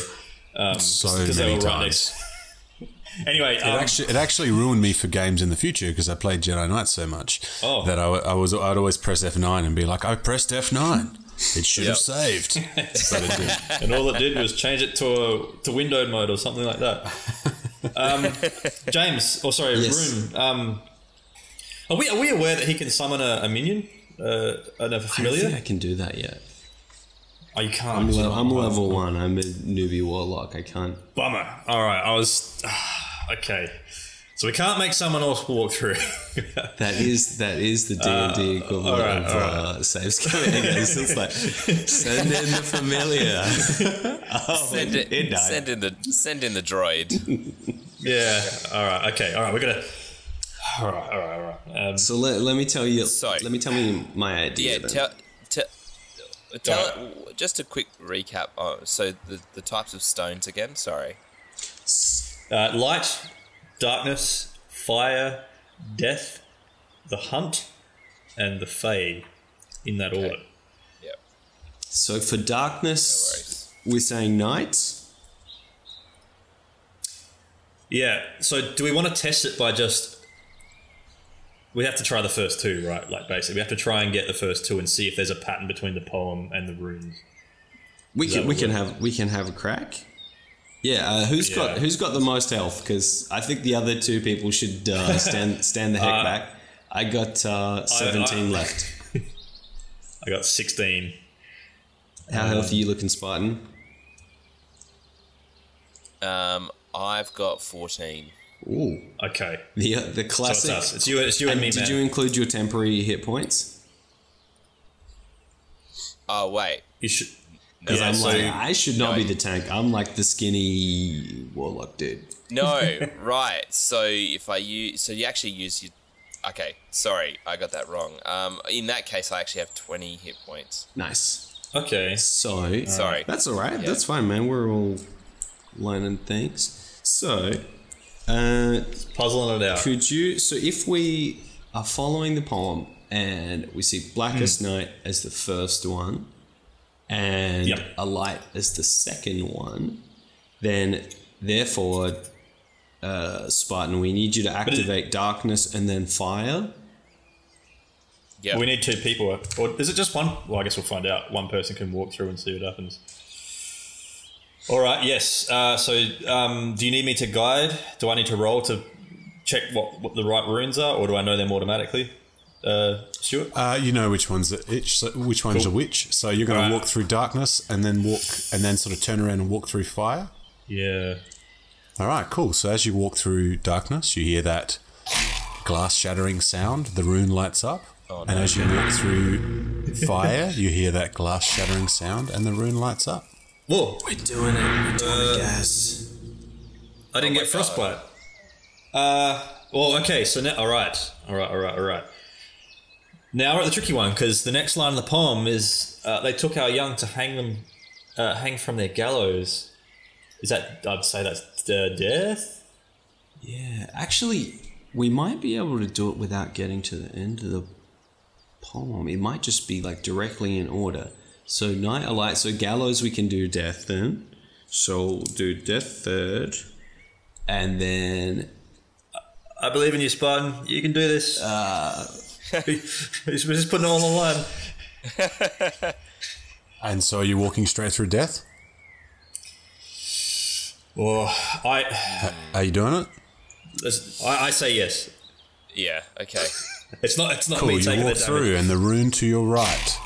Um, so because they many were right times. next. anyway, It um, actually, it actually ruined me for games in the future because I played Jedi Knight so much Oh. that I, I was I'd always press F9 and be like, I pressed F9. It should have saved, but it did. and all it did was change it to a to windowed mode or something like that. Um, James, or sorry, Yes. Rune. Um, are we are we aware that he can summon a, a minion? Uh, a I don't familiar? think I can do that yet. Oh, you can't. I'm, le- I'm level one. I'm a newbie warlock. I can't. Bummer. All right, I was. Okay. So we can't make someone else walk through. That is that is the D and D equivalent alright, of uh, save scumming. It's just like send in the familiar. oh, Send it, it, died. send in the send in the droid. yeah. All right. Okay. All right. We're gonna. All right. All right. All right. Um, So let, let me tell you. Sorry. Let me tell you my idea. Yeah, then. tell, tell, tell just a quick recap. Oh, so the the types of stones again. Sorry. uh, light, darkness, fire, death, the hunt, and the fey, in that order. Yep. So for darkness, No we're saying night. Yeah. So do we want to test it by just? We have to try the first two, right? Like basically, we have to try and get the first two and see if there's a pattern between the poem and the runes. We Is can we can have we can have a crack. Yeah, uh, who's got who's got the most health? Because I think the other two people should uh, stand stand the heck Uh, back. I got uh, seventeen left. I got sixteen. How healthy you looking, Spartan? Um, I've got fourteen. Ooh, Okay. the uh, the So it's classic. It's you. It's you and, and me, did man. you include your temporary hit points? Oh wait, You should. Because Yeah, I'm so- like, I should not no, be the tank. I'm like the skinny warlock dude. no, right. So if I use, so you actually use your. Okay, sorry, I got that wrong. Um, in that case, I actually have twenty hit points. Nice. Okay. So Sorry. that's all right. Yeah. That's fine, man. We're all learning things. So, uh, Puzzling it out. could you? So if we are following the poem and we see Blackest Night as the first one, and Yep. a light as the second one, then therefore, uh, Spartan, we need you to activate darkness and then fire. Yeah. We need two people, or is it just one? Well, I guess we'll find out. One person can walk through and see what happens. All right. Yes. Uh, so, um, do you need me to guide? Do I need to roll to check what, what the right runes are, or do I know them automatically? Uh, Stuart. Uh, you know which one's a itch, so which one's a which. So you're going to walk through darkness and then walk and then sort of turn around and walk through fire. Yeah. All right, cool. So as you walk through darkness, you hear that glass shattering sound. The rune lights up, and as you walk through fire, you hear that glass shattering sound, and the rune lights up. Whoa! We're doing it. We're doing it, guys. I didn't get God. frostbite. Uh, well, okay. So now, all right, all right, all right, all right. Now we're at the tricky one because the next line of the poem is uh, they took our young to hang them, uh, hang from their gallows. Is that I'd say that's uh, death? Yeah, actually, we might be able to do it without getting to the end of the poem. It might just be like directly in order. So night a light. So gallows we can do death then. So we'll do death third, and then I believe in you, Spartan. You can do this. Uh, we're just putting it all on the line. And so you're walking straight through death. Well, I, Are you doing it? I, I say yes. Yeah. Okay. It's not. It's not Cool. me You walk through, and the rune to your right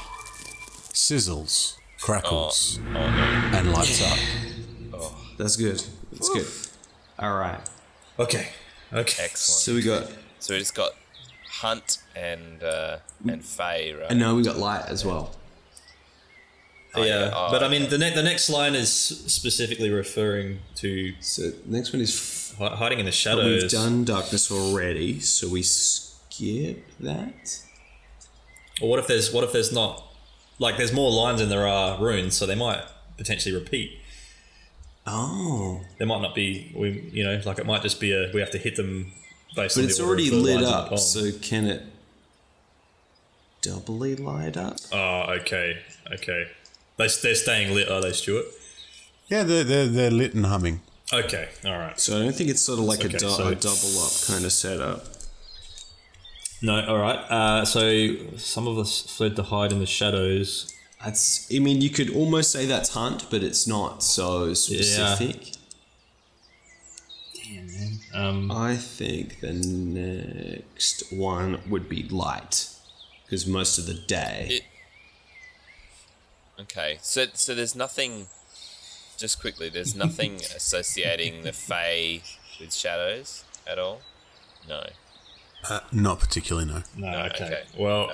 sizzles, crackles, and lights up. that's good. That's good. All right. Okay. Okay. Excellent. So we got. So we just got Hunt and uh, and Fae, right? And now we got light as well. Oh, yeah, Oh, but I mean, the ne- the next line is specifically referring to So next one is. hi- hiding in the But shadows. we've done darkness already, so we skip that. Or what if there's what if there's not like there's more lines than there are runes, so they might potentially repeat. Oh, There might not be we you know like it might just be a we have to hit them based but it's the already lit lines in the up. So can it doubly light up? oh, okay, okay. They they're staying lit, are they, Stuart? Yeah, they're, they're, they're lit and humming. Okay, all right. So I don't think it's sort of like Okay, a, du- so- a double up kind of setup. No, all right. Uh, so some of us fled to hide in the shadows. That's. I mean, you could almost say that's hunt, but it's not so specific. Yeah. Damn, man. Um, I think the next one would be light, because most of the day. It- Okay. So so there's nothing. Just quickly, there's nothing associating the Fae with shadows at all? No. Uh, not particularly, no. No, No, okay. okay. Well,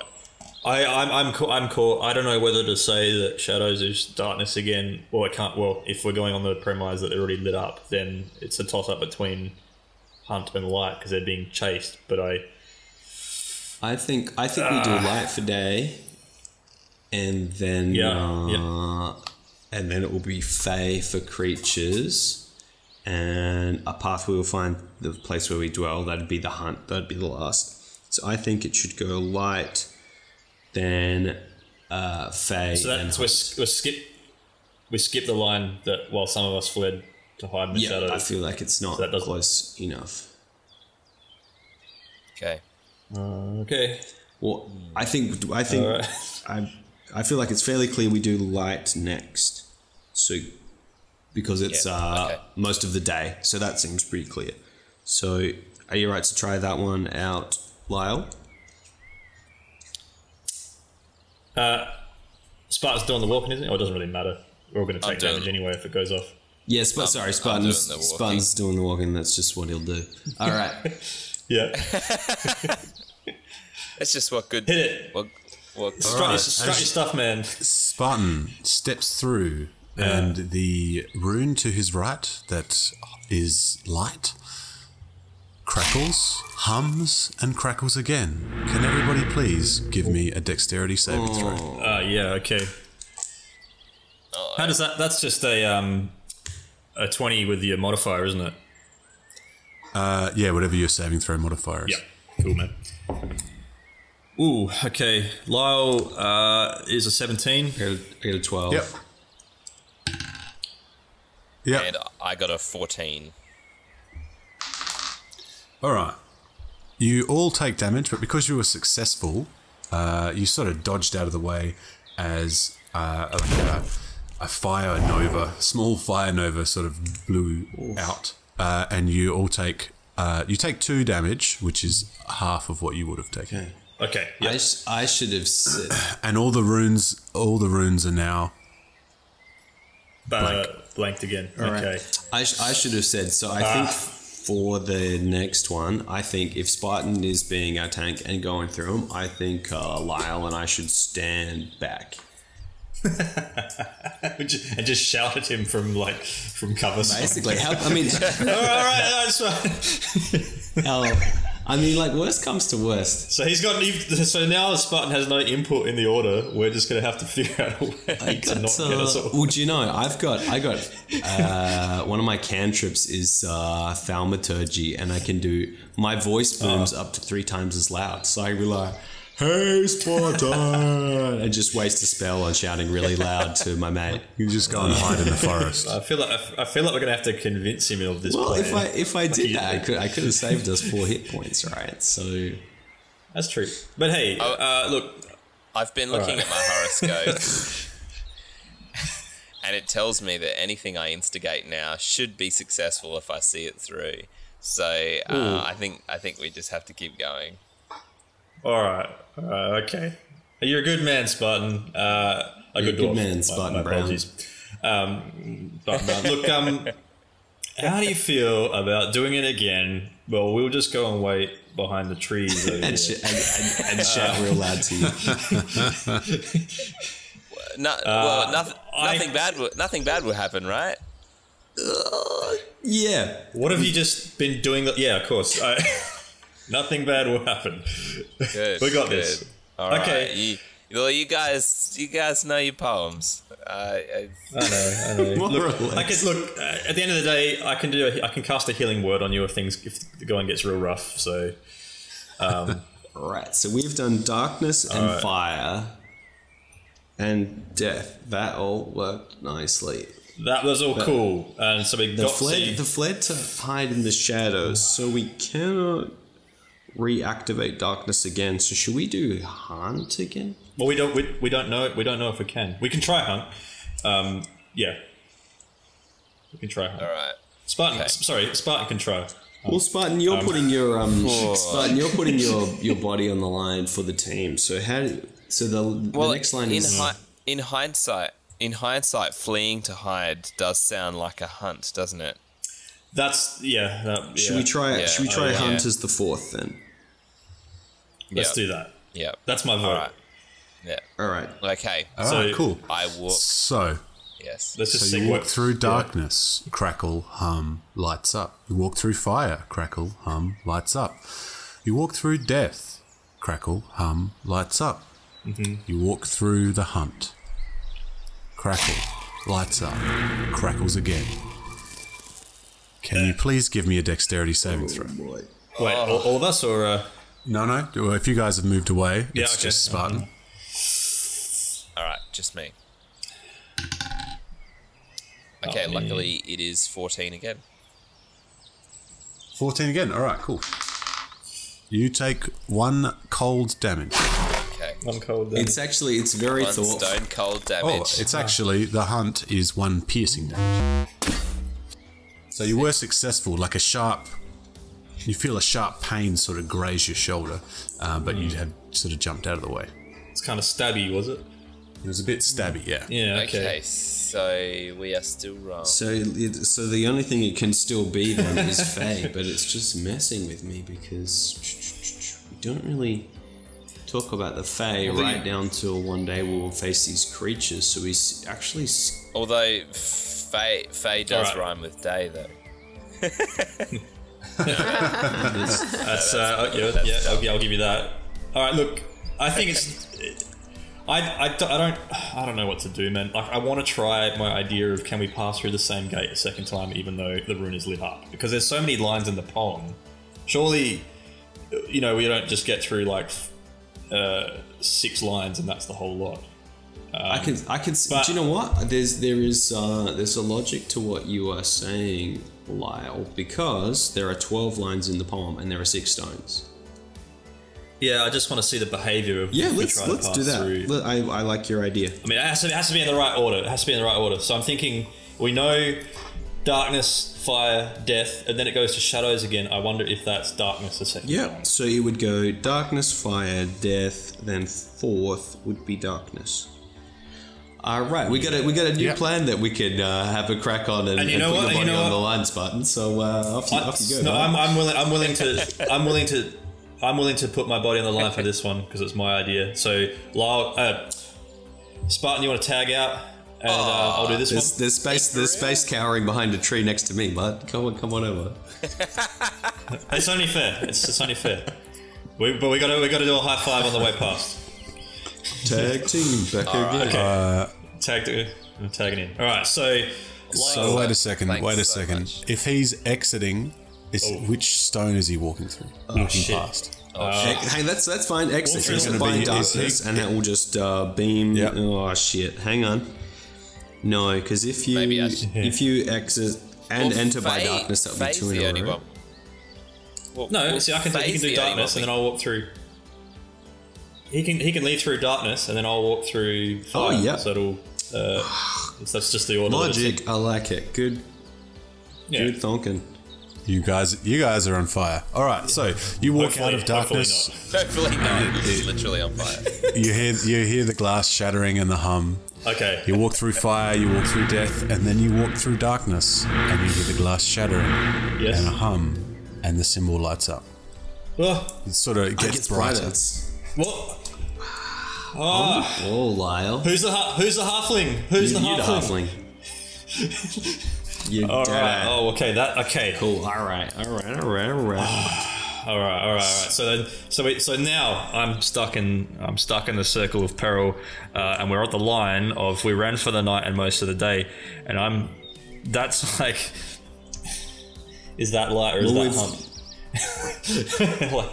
I, I'm I'm ca- I'm caught. I don't know whether to say that shadows is darkness again, or I can't. Well, if we're going on the premise that they're already lit up, then it's a toss up between hunt and light because they're being chased. But I I think I think we do light for day, and then Yeah, uh, and then it will be fey for creatures, and a path we will find the place where we dwell. That'd be the hunt. That'd be the last. So I think it should go light, then uh, fey. so that's we we skip we skip the line that while some of us fled to hide in the yeah. shadows. I feel like it's not So that doesn't- close enough. Okay. okay. Well, I think I think Alright. I I feel like it's fairly clear we do light next, so because it's Yeah, uh, okay. most of the day, so that seems pretty clear. So, are you right to try that one out, Lyle? Uh, Spartan's doing the walking, isn't it? Or it doesn't really matter. We're all going to take damage anyway if it goes off. Yeah, Sp- sorry, Spartan's doing the walking. Spartan's doing the walking. That's just what he'll do. All right, Yeah, That's just what good. hit it. What, what Strut, your, Alright, strut your stuff, man. Spartan steps through, and the rune to his right that is light crackles, hums, and crackles again. Can everybody please give me a dexterity saving throw? Uh, yeah, okay. How does that? That's just a um, a twenty with your modifier, isn't it? Uh, yeah, whatever your saving throw modifier is. Yeah, cool, man. Ooh, okay. Lyle uh, is a seventeen. I got a, I got a twelve. Yep. Yep. and I got a 14. All right. You all take damage, but because you were successful, uh, you sort of dodged out of the way as uh, like a, a fire nova, small fire nova, sort of blew out, uh, and you all take uh, you take two damage, which is half of what you would have taken. Okay. Okay. I, sh- I should have said. And all the runes, all the runes are now Uh, blanked again. Okay. I, sh- I should have said. So I think for the next one, I think if Spartan is being our tank and going through him, I think uh, Lyle and I should stand back. and just shout at him from like from cover. Basically, help. I mean, all right, all right, that's fine. hell, I mean, like worst comes to worst. So he's got. So now Spartan has no input in the order. We're just gonna have to figure out a way to not get us uh, all. well, do you know? I've got, I got, uh, one of my cantrips is uh, thaumaturgy, and I can do my voice booms up to three times as loud. So I rely, "Hey Spartan," and just waste a spell on shouting really loud to my mate. you just go and hide in the forest. I feel like I feel like we're gonna have to convince him of this Well, plan. if I if I did you- that, I could I could have saved us four hit points, right? So That's true. But hey, Oh. uh, look, I've been looking Alright. at my horoscope. and it tells me that anything I instigate now should be successful if I see it through. So uh, I think I think we just have to keep going. All right, all right, okay. You're a good man, Spartan. Uh, a You're good, good man, Spartan my Brown. apologies. Um, but, uh, look, um, how do you feel about doing it again? Well, we'll just go and wait behind the trees. and, sh- and, and, and shout real loud to you. No, well, nothing, I- bad. Will, nothing bad will happen, right? Yeah, What have you just been doing? The- yeah, of course. I, nothing bad will happen. Good. We got good. this. All right. Okay. You, well, you guys, you guys know your poems. Uh, I, I know, I know. Look. I can look uh, at the end of the day. I can do. A, I can cast a healing word on you if things if the going gets real rough. So right. So we've done darkness and fire and death. That all worked nicely. that was all cool. And so we The got fled, to, the fled to hide in the shadows, so we cannot reactivate darkness again. So should we do hunt again? well, we don't. We, we don't know. We don't know if we can. We can try hunt. Um, yeah, we can try hunt. all right. Spartan. Okay. Sorry, Spartan can try. Well, Spartan, you're putting your um, Spartan, you're putting your your body on the line for the team. So how? do- So the, Well, the next line in is hi- in hindsight, in hindsight, fleeing to hide does sound like a hunt, doesn't it? That's yeah. That, Should yeah. we try? Yeah. Should we try Oh, yeah. Hunt as the fourth then? Let's Yep. do that. Yeah. That's my vote. All right. Yeah. All right. Okay. All So- right, cool. I walk. So, Yes. Let's just so you walk through yeah. darkness, crackle, hum, lights up. You walk through fire, crackle, hum, lights up. You walk through death, crackle, hum, lights up. Mm-hmm. You walk through the hunt, crackle, lights up, crackles again. Can you please give me a dexterity saving throw? Boy. Wait, all, all of us or uh, No, no. If you guys have moved away, Yeah, it's okay. just Spartan. All right. Just me. Okay. Oh, luckily, it is 14 again. 14 again. All right, cool. You take one cold damage. Okay. one cold? Then. It's actually it's very One thoughtful. stone cold damage. Oh, damage. it's actually the hunt is one piercing damage. So you were successful, like a sharp. You feel a sharp pain sort of graze your shoulder, uh, but you had sort of jumped out of the way. It's kind of stabby, was it? It was a bit stabby, yeah. Yeah. okay. Okay. So we are still wrong. So, it, so the only thing it can still be then is Fae, but it's just messing with me because we don't really talk about the Fae Well, right the- down till one day we will face these creatures. So we s- actually s- Although Fae, Fae does Alright. rhyme with day, though. That's, uh, yeah, that's yeah. I'll, I'll give you that. All right, look, I think it's. I, I, don't- I don't I don't know what to do, man. Like I want to try my idea of can we pass through the same gate a second time, even though the rune is lit up, because there's so many lines in the poem. Surely, you know, we don't just get through like uh, six lines and that's the whole lot. I can I can. but- do you know what? There's there is uh, there's a logic to what you are saying, Lyle, because there are twelve lines in the poem and there are six stones. Yeah, I just want to see the behavior of Yeah, let's let's do that. through. I, I like your idea. I mean, it has, to, it has to be in the right order. It has to be in the right order. So I'm thinking we know darkness, fire, death, and then it goes to shadows again. I wonder if that's darkness the second Yeah. time. So you would go darkness, fire, death, then fourth would be darkness. All right, we got a we got a new Yeah. plan that we can uh, have a crack on and, And you and know put what? your And you body know on the what? lines button. So uh, off, you, I, off you go. no, man. I'm, I'm willing. I'm willing to. I'm willing to. I'm willing to put my body on the line for this one because it's my idea. So, Lyle, uh, Spartan, you want to tag out, and uh, I'll do this There's, one. there's space. There's space cowering behind a tree next to me, bud. Come on, come on over. It's only fair. It's, it's only fair. We, but we got to we got to do a high five on the way past. Tag team back again. Tag to, I'm tagging in. All right. So, So Lyle, wait a second. Thanks wait a so second. much. If he's exiting, is, Oh. which stone is he walking through? walking shit. past. Hey, hey, that's that's fine. Exit. What's Exit gonna by be- is darkness, and that will just uh, beam. Yep. Oh shit! Hang on. No, because if you Maybe I should- if you exit and Well, enter by Faye- darkness, that would be Faye's two in a only row. one. Well, No, well, see, I can, do, he Faye's can do the only darkness, one and then I'll walk through. He can he can lead through darkness, and then I'll walk through fire. Oh, yeah. So it'll. Uh, so that's just the order. that it's in. Logic. I like it. Good. Yeah. Good thonking. You guys, you guys are on fire. All right, so you walk Hopefully- out of hopefully darkness. Hopefully not. He's literally on fire. You hear you hear the glass shattering and the hum. Okay. You walk through fire, you walk through death, and then you walk through darkness, and you hear the glass shattering Yes. and a hum, and the symbol lights up. Oh, It sort of gets gets brighter. brighter. What? Oh, Oh, Lyle. who's the ha- who's the halfling? Who's the You- the halfling? You All right. Oh, okay. That okay. Cool. All right. All right. All right. All right. All right. All right. All right. So then, so we, so now I'm stuck in I'm stuck in the circle of peril, uh, and we're at the line of we ran for the night and most of the day, and I'm that's like is that light or is Well, that hunt? Like,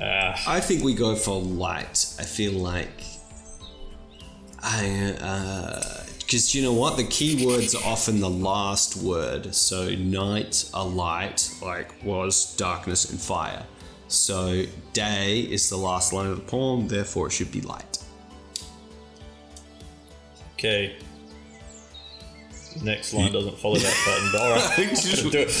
I think we go for light. I feel like I uh, because you know what the key words are often the last word. So night, a light, like was darkness and fire. So day is the last line of the poem. Therefore, it should be light. okay. Next line doesn't follow that button, but all right. do it.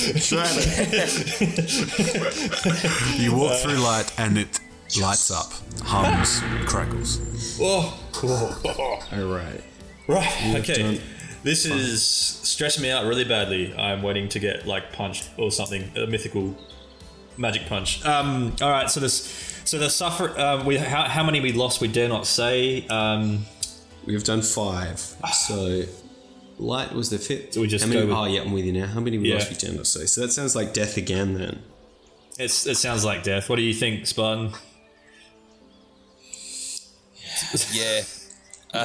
You walk through light, and it lights up, hums, crackles. Oh, All right. right. Okay. done- This is stressing me out really badly. I'm waiting to get like punched or something, a mythical magic punch. Um, all right, so this, so the suffer. Um, we how, how many we lost? We dare not say. Um, We've done five. So light was the fifth. Do we just How many, go with- oh yeah, I'm with you now. How many we Yeah. lost? We dare not say. So that sounds like death again then. it's it sounds like death. What do you think, Spartan? Yeah.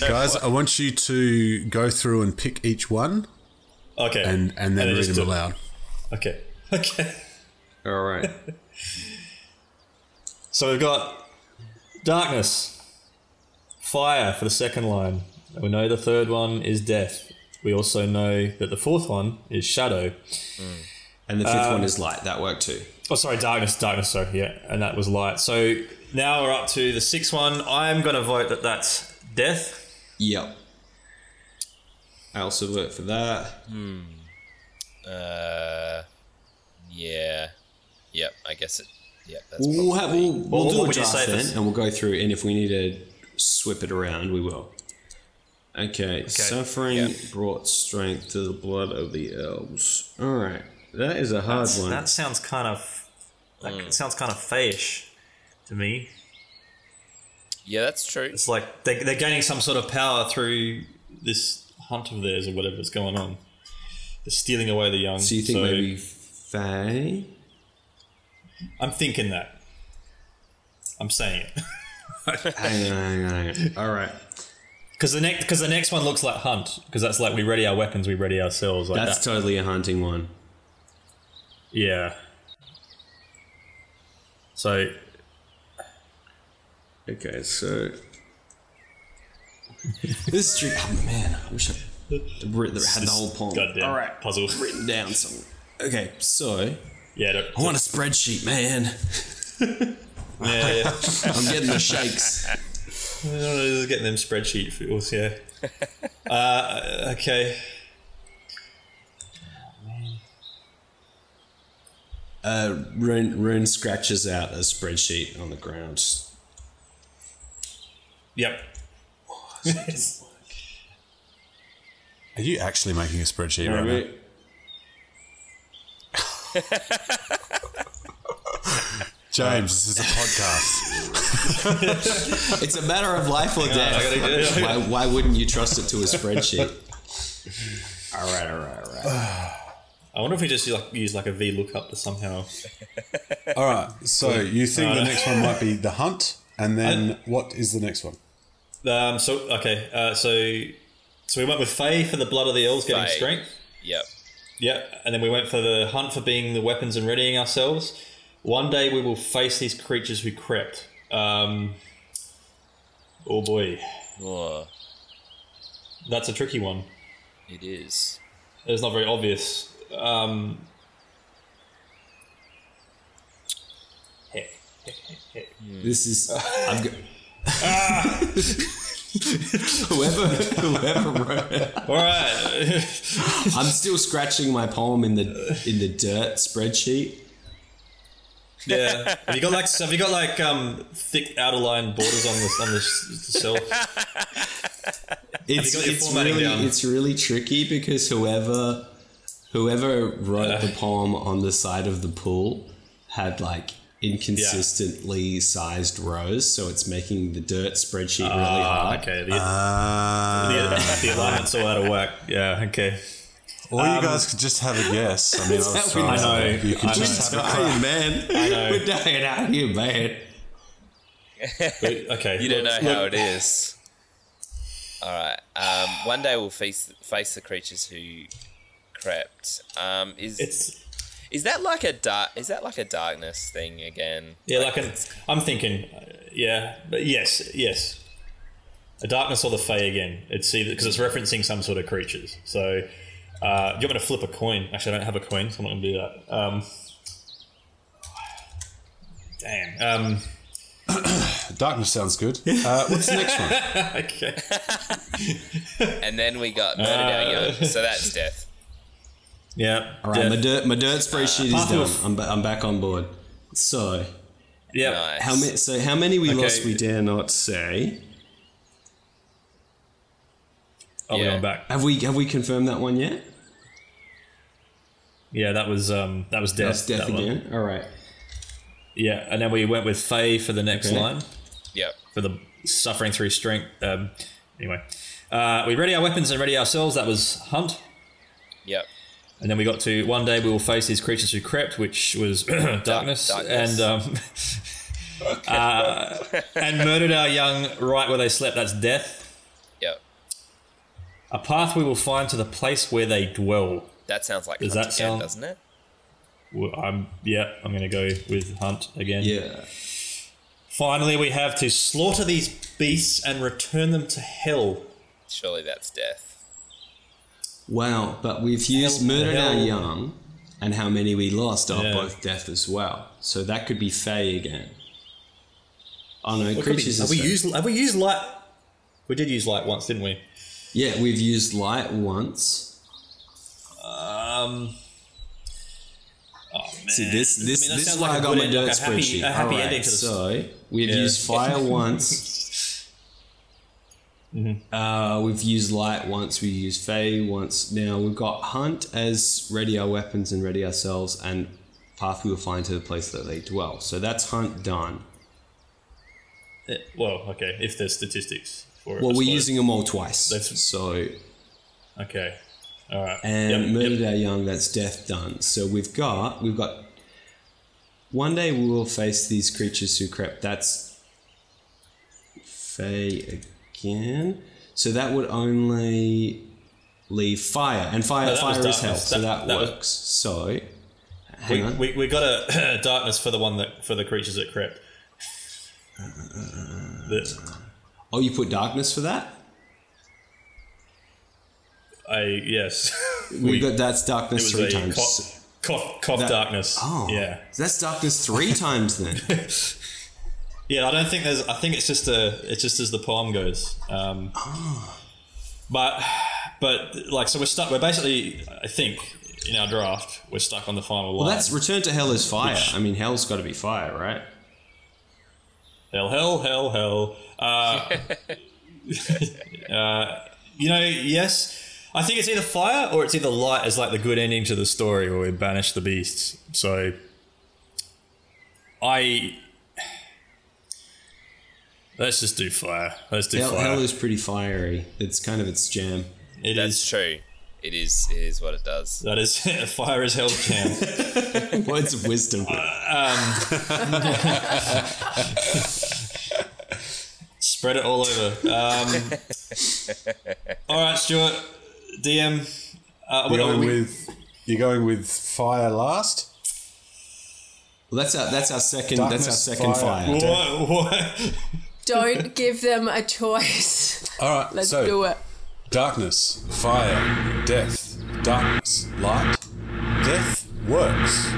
Guys, I want you to go through and pick each one Okay, and, and then read them do- aloud. Okay, okay. All right. So we've got darkness, fire for the second line. We know the third one is death. We also know that the fourth one is shadow. And the fifth Um, one is light. That worked too. Oh, sorry, darkness, darkness. Sorry, yeah, and that was light. So now we're up to the sixth one. I'm going to vote that that's death. Yep. I also vote for that. Hmm. Uh, yeah. Yep. I guess it. Yep. That's We'll, probably. have, we'll, we'll what do a would draft then, this- and we'll go through. And if we need to swip it around, we will. Okay, okay. suffering Yeah. brought strength to the blood of the elves. All right, that is a hard one. That sounds kind of like it sounds kind of fayish to me. Yeah, that's true. It's like they, they're gaining some sort of power through this hunt of theirs or whatever's going on. They're stealing away the young. so you think maybe Fae? I'm thinking that. I'm saying it hang on, hang on, hang on. All right, because the next because the next one looks like hunt because that's like we ready our weapons, we ready ourselves. Like that's that. totally a hunting one. yeah. So Okay, so this is tricky. Oh man, I wish I had the whole poem. goddamn All right, puzzle. written down somewhere. Okay, so Yeah, don't- I want a spreadsheet, man. yeah, yeah. I'm getting the shakes. This getting them spreadsheet feels. Yeah. Uh, okay. Uh, Rune, Rune scratches out a spreadsheet on the ground. Yep. Are you actually making a spreadsheet right now? James, this is a podcast. It's a matter of life or death. Why, why wouldn't you trust it to a spreadsheet? all right, all right, all right. I wonder if we just like use like a V lookup to somehow. All right, so you think the next one might be the hunt, and then what is the next one? Um. So okay. Uh. So. So we went with Fae for the blood of the elves getting Fae. strength. Yep. Yep. and then we went for the hunt for being the weapons and readying ourselves. One day we will face these creatures who crept. Um, oh boy, Oh, that's a tricky one. it is. It's not very obvious. Um, heck, heck, heck, heck. This is. I've got. whoever, whoever wrote it. All right. I'm still scratching my poem in the in the dirt spreadsheet. yeah. Have you got like have you got like um thick outer line borders on the on the cell? It's, it's really down? it's really tricky because whoever whoever wrote the poem on the side of the pool had like inconsistently sized rows, so it's making the dirt spreadsheet really Ah, hard. okay. The, Uh, the, the alignment's all out of whack. Yeah. Okay. or you guys could just have a guess. I mean, I was that trying we to- know. You could I just know. have a Dying, man. know. We're dying out here, man. Okay. You don't know look- how look- it is. All right. Um, one day we'll face face the creatures who crept. Um, is It's is that like a dark? Is that like a darkness thing again? yeah, like an, I'm thinking, uh, yeah, but yes, yes, a darkness or the Fey again. It's either because it's referencing some sort of creatures. So, uh, do you want me to flip a coin? Actually, I don't have a coin, so I'm not going to do that. Um, damn. Um, Darkness sounds good. Uh, what's the next one? okay. And then we got murdered our young, so that's death. Yeah. All right, Death. my dirt, my dirt spreadsheet is done. of- I'm, ba- I'm back on board. So yeah. Nice. how many? So how many we Okay. lost? We dare not say. Oh, we're Yeah. going back. Have we have we confirmed that one yet? Yeah, that was um, that was death. That's death that one. again. All right. Yeah, and then we went with Fae for the next Okay. line Yep. for the suffering through strength. Um, anyway, uh, we ready our weapons and ready ourselves. That was hunt. Yep. And then we got to one day we will face these creatures who crept, which was darkness, darkness. and um, uh, and murdered our young right where they slept. That's death. Yep. A path we will find to the place where they dwell. That sounds like Does Hunt that again, sound- doesn't it? Well, I'm yeah. I'm going to go with hunt again. Yeah. Finally, we have to slaughter these beasts and return them to hell. Surely that's death. Wow, but we've used Hell- murdered our young, and how many we lost are Yeah. both death as well. So that could be Fae again. Oh no, What creatures. have we used? Have we used light? We did use light once, didn't we? Yeah, we've used light once. Um. Oh man. See this this I mean, this is why like I got my dirt like a happy- spreadsheet. a happy All ending to this. so we've Yeah. used fire once. Mm-hmm. Uh, we've used light once. We used Fae once. Now we've got hunt as ready our weapons and ready ourselves, and path we will find to the place that they dwell. So that's hunt done. Eh, Well, okay. If there's statistics for it. Well, we're using them all twice. That's- so Okay. All right. and Yep, murdered yep. our young. That's death done. So we've got we've got. One day we will face these creatures who crept. That's Fae again. So that would only leave fire, and fire No, fire is hell. darkness. So That- that, that was- works. so hang We, on. we, we got a darkness for the one that for the creatures that crept. The- oh, you put darkness for that. I yes. We, got that's darkness three times. cough, cough, cough That- darkness. Oh, yeah. That's darkness three times then. Yeah, I don't think there's. I think it's just a. It's just as the poem goes. Um, But, but like, so we're stuck. We're basically, I think, in our draft, we're stuck on the final line. Well, that's return to hell is fire. I mean, hell's got to be fire, right? hell, hell, hell, hell. Uh, uh, you know, yes. I think it's either fire or it's either light as like the good ending to the story where we banish the beasts. So, I. Let's just do fire. Let's do Hell, fire. hell is pretty fiery. It's kind of its jam. It That's is- true. It is. It is what it does. That is fire is hell jam. Words of wisdom. Spread it all over. Um, all right, Stuart, DM. Uh, You're going we- with you're going with fire last. Well, that's our that's our second that's our second fire. fire. what, what? Don't give them a choice. All right, Let's so do it. darkness, fire, death, darkness, light, death works.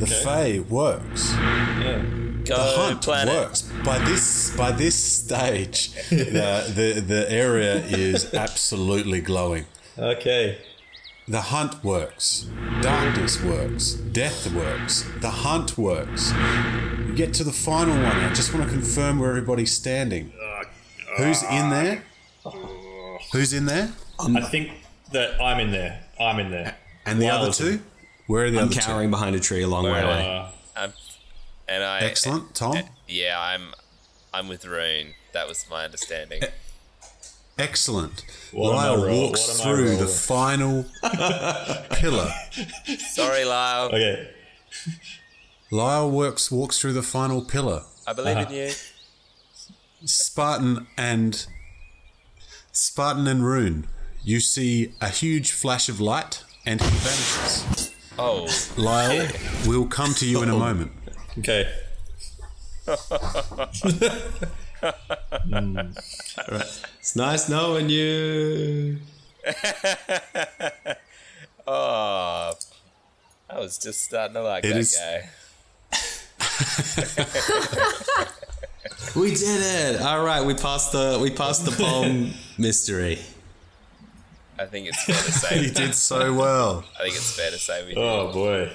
The Fae works. Go The hunt planet. works. By this by this stage, the, the the area is absolutely glowing. Okay. The hunt works. Darkness works. Death works. The hunt works. You get to the final one. I just want to confirm where everybody's standing. Who's in there? Who's in there? I think that I'm in there. I'm in there. And the Wow, other listen. two? Where are the I'm other cowering behind a tree a long way away. Uh, and I. Excellent, Tom. Yeah, I'm. I'm with Rune. That was my understanding. Excellent. What Lyle roll- walks what am I through the final pillar. Sorry, Lyle. okay. Lyle works walks through the final pillar. I believe in uh-huh. you. Spartan and Spartan and Rune. You see a huge flash of light and he vanishes. Oh, Lyle, we'll come to you in a moment. Okay. Hmm. It's nice knowing you. oh. I was just starting to like It that is- guy. We did it! All right, we passed the we passed the bomb mystery. I think it's fair to say. You did so well. I think it's fair to say we did. Oh boy.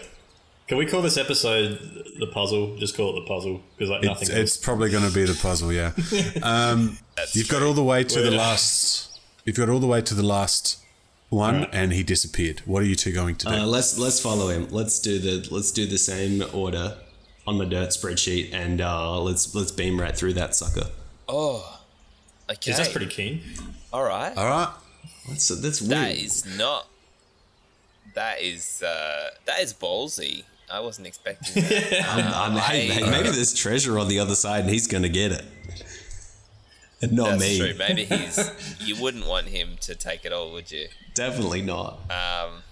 Can we call this episode the puzzle? Just call it the puzzle because like It's, nothing. it's probably going to be the puzzle, yeah. Um, you've got all the way to the We're- last You've got all the way to the last one, and he disappeared. What are you two going to do? Uh, let's let's follow him. Let's do the let's do the same order on my dirt spreadsheet, and uh, let's let's beam right through that sucker. Oh, okay. That's pretty keen. All right. all right. That's that's weird. That is not. That is uh, that is ballsy. I wasn't expecting that. Um, hey, I- hey, maybe there's treasure on the other side, and he's gonna get it, and not That's me. true. Maybe he's. You wouldn't want him to take it all, would you? Definitely not. Um.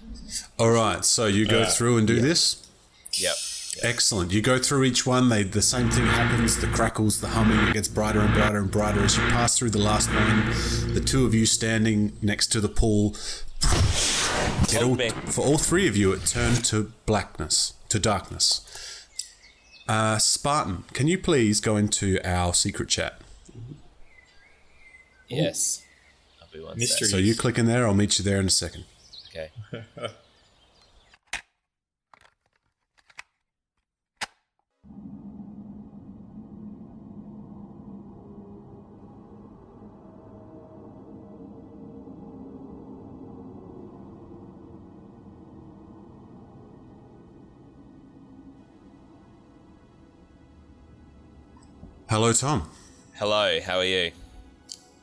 All right. So you go through and do this. Yep. Excellent. You go through each one. They the same thing happens. The crackles, the humming. It gets brighter and brighter and brighter as you pass through the last one. The two of you standing next to the pool. It all, for all three of you, it turned to blackness, to darkness. Uh, Spartan, can you please go into our secret chat? Yes. I'll be one Mystery. So you click in there. I'll meet you there in a second. Okay. Hello, Tom. Hello. How are you?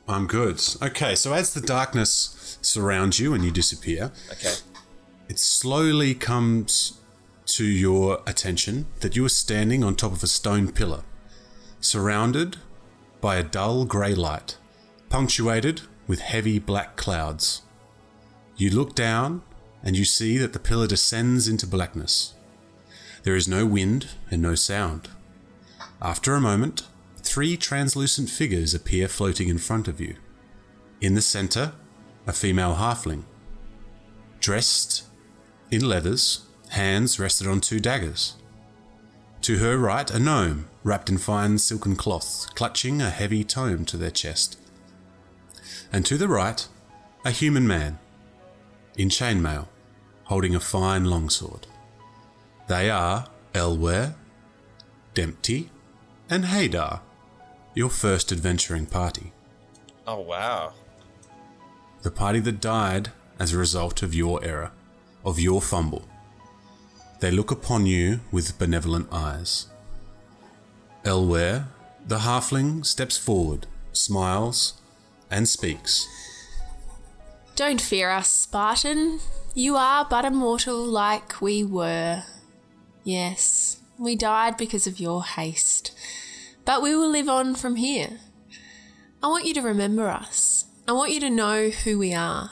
I'm good. Okay, so as the darkness surrounds you and you disappear, Okay. it slowly comes to your attention that you are standing on top of a stone pillar, surrounded by a dull grey light, punctuated with heavy black clouds. You look down and you see that the pillar descends into blackness. There is no wind and no sound. After a moment, three translucent figures appear floating in front of you. In the center, a female halfling, dressed in leathers, hands rested on two daggers. To her right, a gnome, wrapped in fine silken cloth, clutching a heavy tome to their chest. And to the right, a human man, in chainmail, holding a fine longsword. They are Elware, Dempty, and Haydar, your first adventuring party. Oh wow. The party that died as a result of your error, of your fumble. They look upon you with benevolent eyes. Elware, the halfling, steps forward, smiles, and speaks. Don't fear us, Spartan. You are but a mortal like we were. Yes, we died because of your haste, but we will live on from here. I want you to remember us. I want you to know who we are.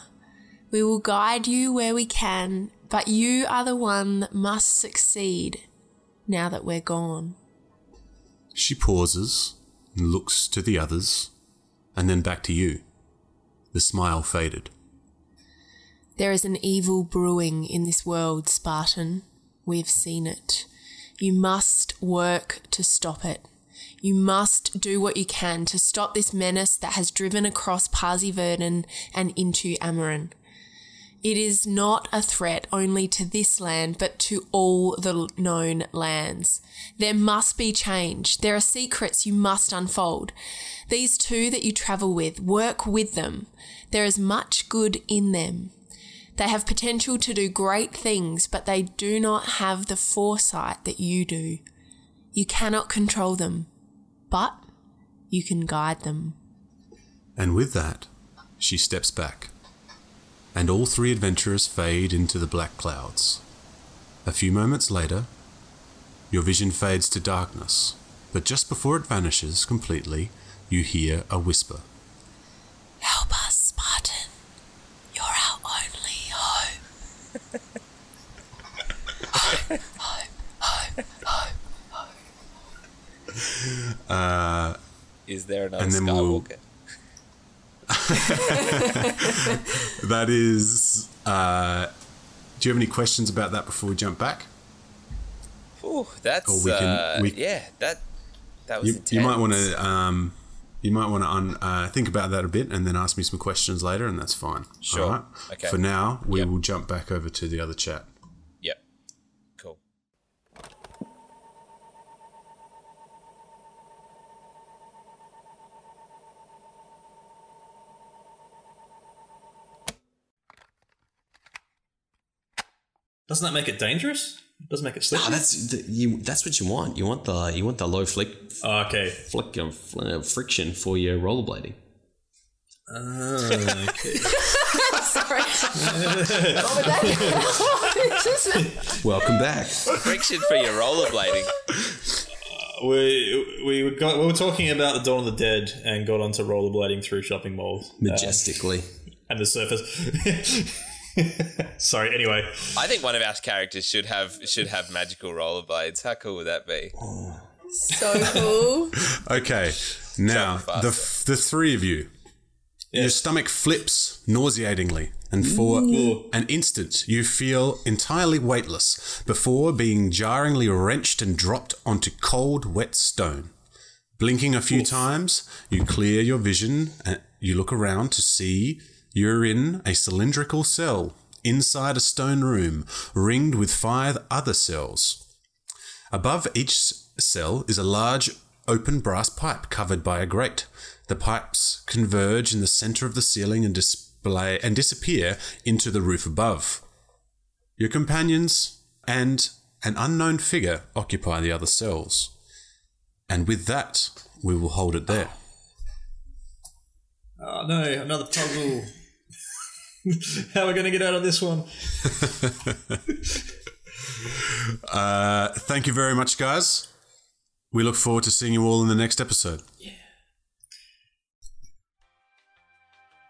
We will guide you where we can, but you are the one that must succeed now that we're gone. She pauses and looks to the others, and then back to you. The smile faded. There is an evil brewing in this world, Spartan. We've seen it. You must work to stop it. You must do what you can to stop this menace that has driven across Parsi Vernon and into Amaran. It is not a threat only to this land, but to all the known lands. There must be change. There are secrets you must unfold. These two that you travel with, work with them. There is much good in them. They have potential to do great things, but they do not have the foresight that you do. You cannot control them, but you can guide them. And with that, she steps back, and all three adventurers fade into the black clouds. A few moments later, your vision fades to darkness, but just before it vanishes completely, you hear a whisper. Help us, Spartan. You're our only hope. Is there another And then we'll- Skywalker? That is. Uh, do you have any questions about that before we jump back? Ooh, that's Or we can- uh, we- yeah. That that was You, you might want to. Um, you might want to un, uh, think about that a bit and then ask me some questions later, and that's fine. Sure. All right? Okay. For now, we Yep. will jump back over to the other chat. Doesn't that make it dangerous? Doesn't make it slippery. Ah, that's the, you. That's what you want. You want the you want the low flick Oh, okay. flick um, fl- uh, friction for your rollerblading. Sorry. what was that? Welcome back. Friction for your rollerblading. We we got we were talking about the Dawn of the Dead and got onto rollerblading through shopping malls Majestically. and the surface. Sorry. Anyway, I think one of our characters should have should have magical rollerblades. How cool would that be? so cool. Okay, now the f- the three of you, your stomach flips nauseatingly, and for an instant you feel entirely weightless before being jarringly wrenched and dropped onto cold, wet stone. Blinking a few times, you clear your vision and you look around to see you're in a cylindrical cell inside a stone room ringed with five other cells. Above each cell is a large open brass pipe covered by a grate. The pipes converge in the center of the ceiling and display and disappear into the roof above. Your companions and an unknown figure occupy the other cells. And with that, we will hold it there. oh no, another puzzle. How are we going to get out of this one? Uh, thank you very much, guys. We look forward to seeing you all in the next episode. Yeah.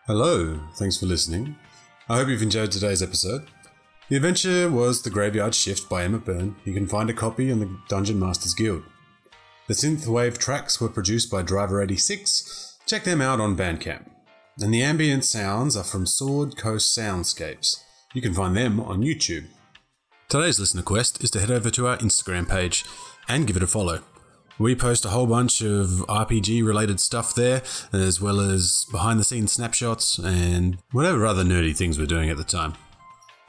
Hello, thanks for listening. I hope you've enjoyed today's episode. The adventure was The Graveyard Shift by Emma Byrne. You can find a copy in the Dungeon Masters Guild. The synthwave tracks were produced by Driver86. Check them out on Bandcamp. And the ambient sounds are from Sword Coast Soundscapes. You can find them on YouTube. Today's listener quest is to head over to our Instagram page and give it a follow. We post a whole bunch of RPG related stuff there, as well as behind the scenes snapshots and whatever other nerdy things we're doing at the time.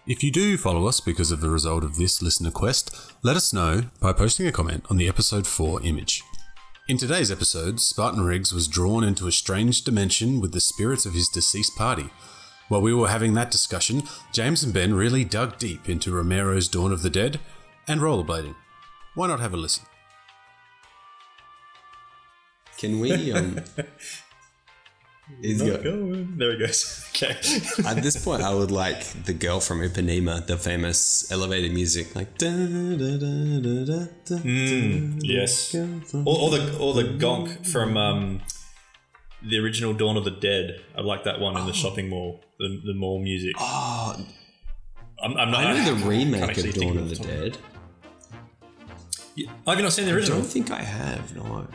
If you do follow us because of the result of this listener quest, let us know by posting a comment on the episode 4 image. In today's episode, Spartan Riggs was drawn into a strange dimension with the spirits of his deceased party. While we were having that discussion, James and Ben really dug deep into Romero's Dawn of the Dead and rollerblading. Why not have a listen? Can we? Um, he's got- There he goes. Okay. at this point, I would like the girl from Ipanema, the famous elevator music, like. Da, da, da, da, da, da, Mm, yes. Or, or the or the gonk from um, the original Dawn of the Dead. I like that one in the shopping mall. The, the mall music. Oh, I'm, I'm not. I know the remake of Dawn of the top. Dead. Yeah, Have you not seen the original? I don't think I have. No.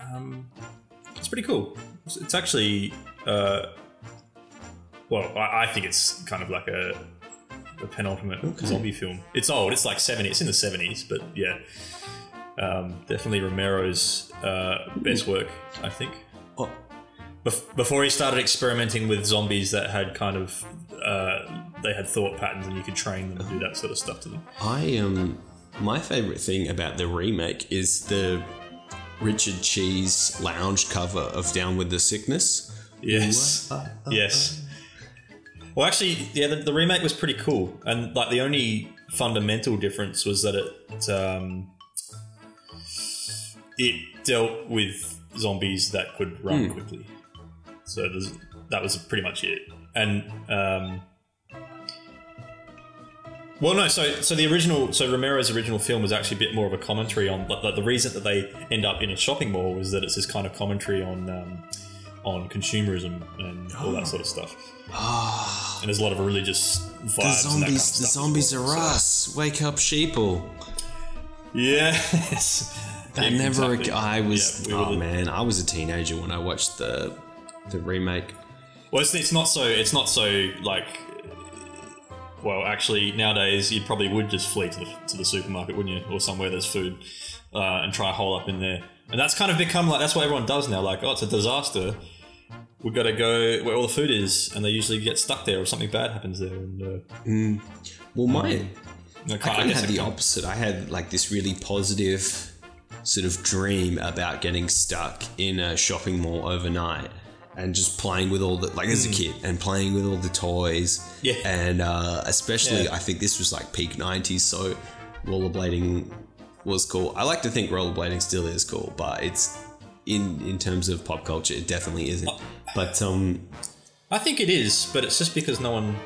Um, it's pretty cool. It's, it's actually, uh, well, I, I think it's kind of like a, a penultimate zombie film. It's old. It's like seventy. It's in the seventies, but yeah, um, definitely Romero's uh, best work. I think. Oh, Bef- before he started experimenting with zombies that had kind of uh, they had thought patterns and you could train them and do that sort of stuff to them. I um, my favorite thing about the remake is the Richard Cheese lounge cover of Down with the Sickness. Yes. yes. Well, actually, yeah, the, the remake was pretty cool, and like the only fundamental difference was that it um, it dealt with zombies that could run quickly. So that was pretty much it. And um, well, no. So, so the original, so Romero's original film was actually a bit more of a commentary on. Like, the reason that they end up in a shopping mall was that it's this kind of commentary on um, on consumerism and all that sort of stuff. and there's a lot of religious vibes. The that kind of zombies, the zombies well. are us. Wake up, sheeple. Yes. That Yeah, never. exactly. I was. Yeah, we oh the- man, I was a teenager when I watched the the remake. Well, it's, it's not so. It's not so like. Well, actually, nowadays you probably would just flee to the to the supermarket, wouldn't you, or somewhere there's food, uh, and try a hole up in there. And that's kind of become like that's what everyone does now. Like, oh, it's a disaster. We've got to go where all the food is, and they usually get stuck there, or something bad happens there. And uh, Well, my know, I kind of had the opposite. I had like this really positive sort of dream about getting stuck in a shopping mall overnight. And just playing with all the like as a kid and playing with all the toys. Yeah. And uh, especially, Yeah. I think this was like peak '90s, so rollerblading was cool. I like to think rollerblading still is cool, but it's in in terms of pop culture, it definitely isn't. But um, I think it is, but it's just because no one.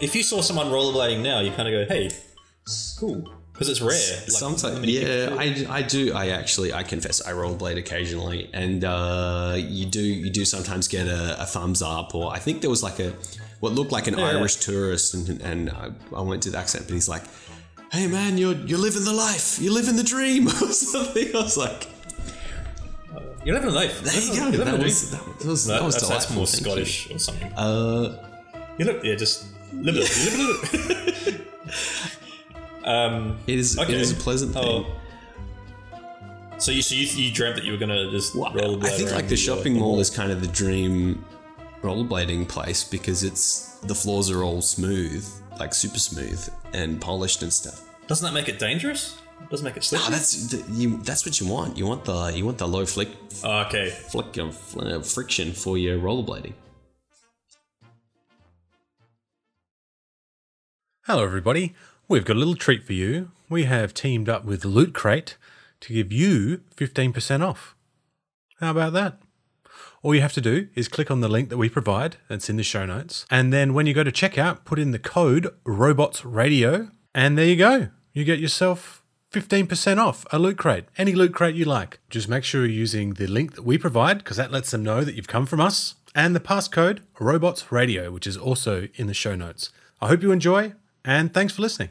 If you saw someone rollerblading now, you kind of go, "Hey, cool," because it's rare. Like, Sometimes, yeah, I, I do. I actually, I confess, I rollerblade occasionally, and uh, you do you do sometimes get a, a thumbs up, or I think there was like a what looked like an Yeah. Irish tourist, and and I, I went to the accent, but he's like, "Hey man, you're you're living the life, you're living the dream," or something. I was like, You're living a life. "There you go." You're That was, that was that was that's, that's more thank you. Scottish or something. Uh, You look, yeah, just live it, live it. um, it is Okay. it is a pleasant thing. oh. So you, so you, you dreamt that you were gonna just Well, rollerblade I think like the uh, shopping mall is kind of the dream rollerblading place because it's the floors are all smooth, like super smooth and polished and stuff. Doesn't that make it dangerous? Doesn't make it slippery? Ah, that's the, you. That's what you want. You want the you want the low flick Oh, okay. flick of uh, friction for your rollerblading. Hello, everybody. We've got a little treat for you. We have teamed up with Loot Crate to give you 15% off. How about that? All you have to do is click on the link that we provide, that's in the show notes. And then when you go to checkout, put in the code Robots Radio, and there you go. You get yourself 15% off a loot crate, any loot crate you like. Just make sure you're using the link that we provide because that lets them know that you've come from us, and the passcode Robots Radio, which is also in the show notes. I hope you enjoy, and thanks for listening.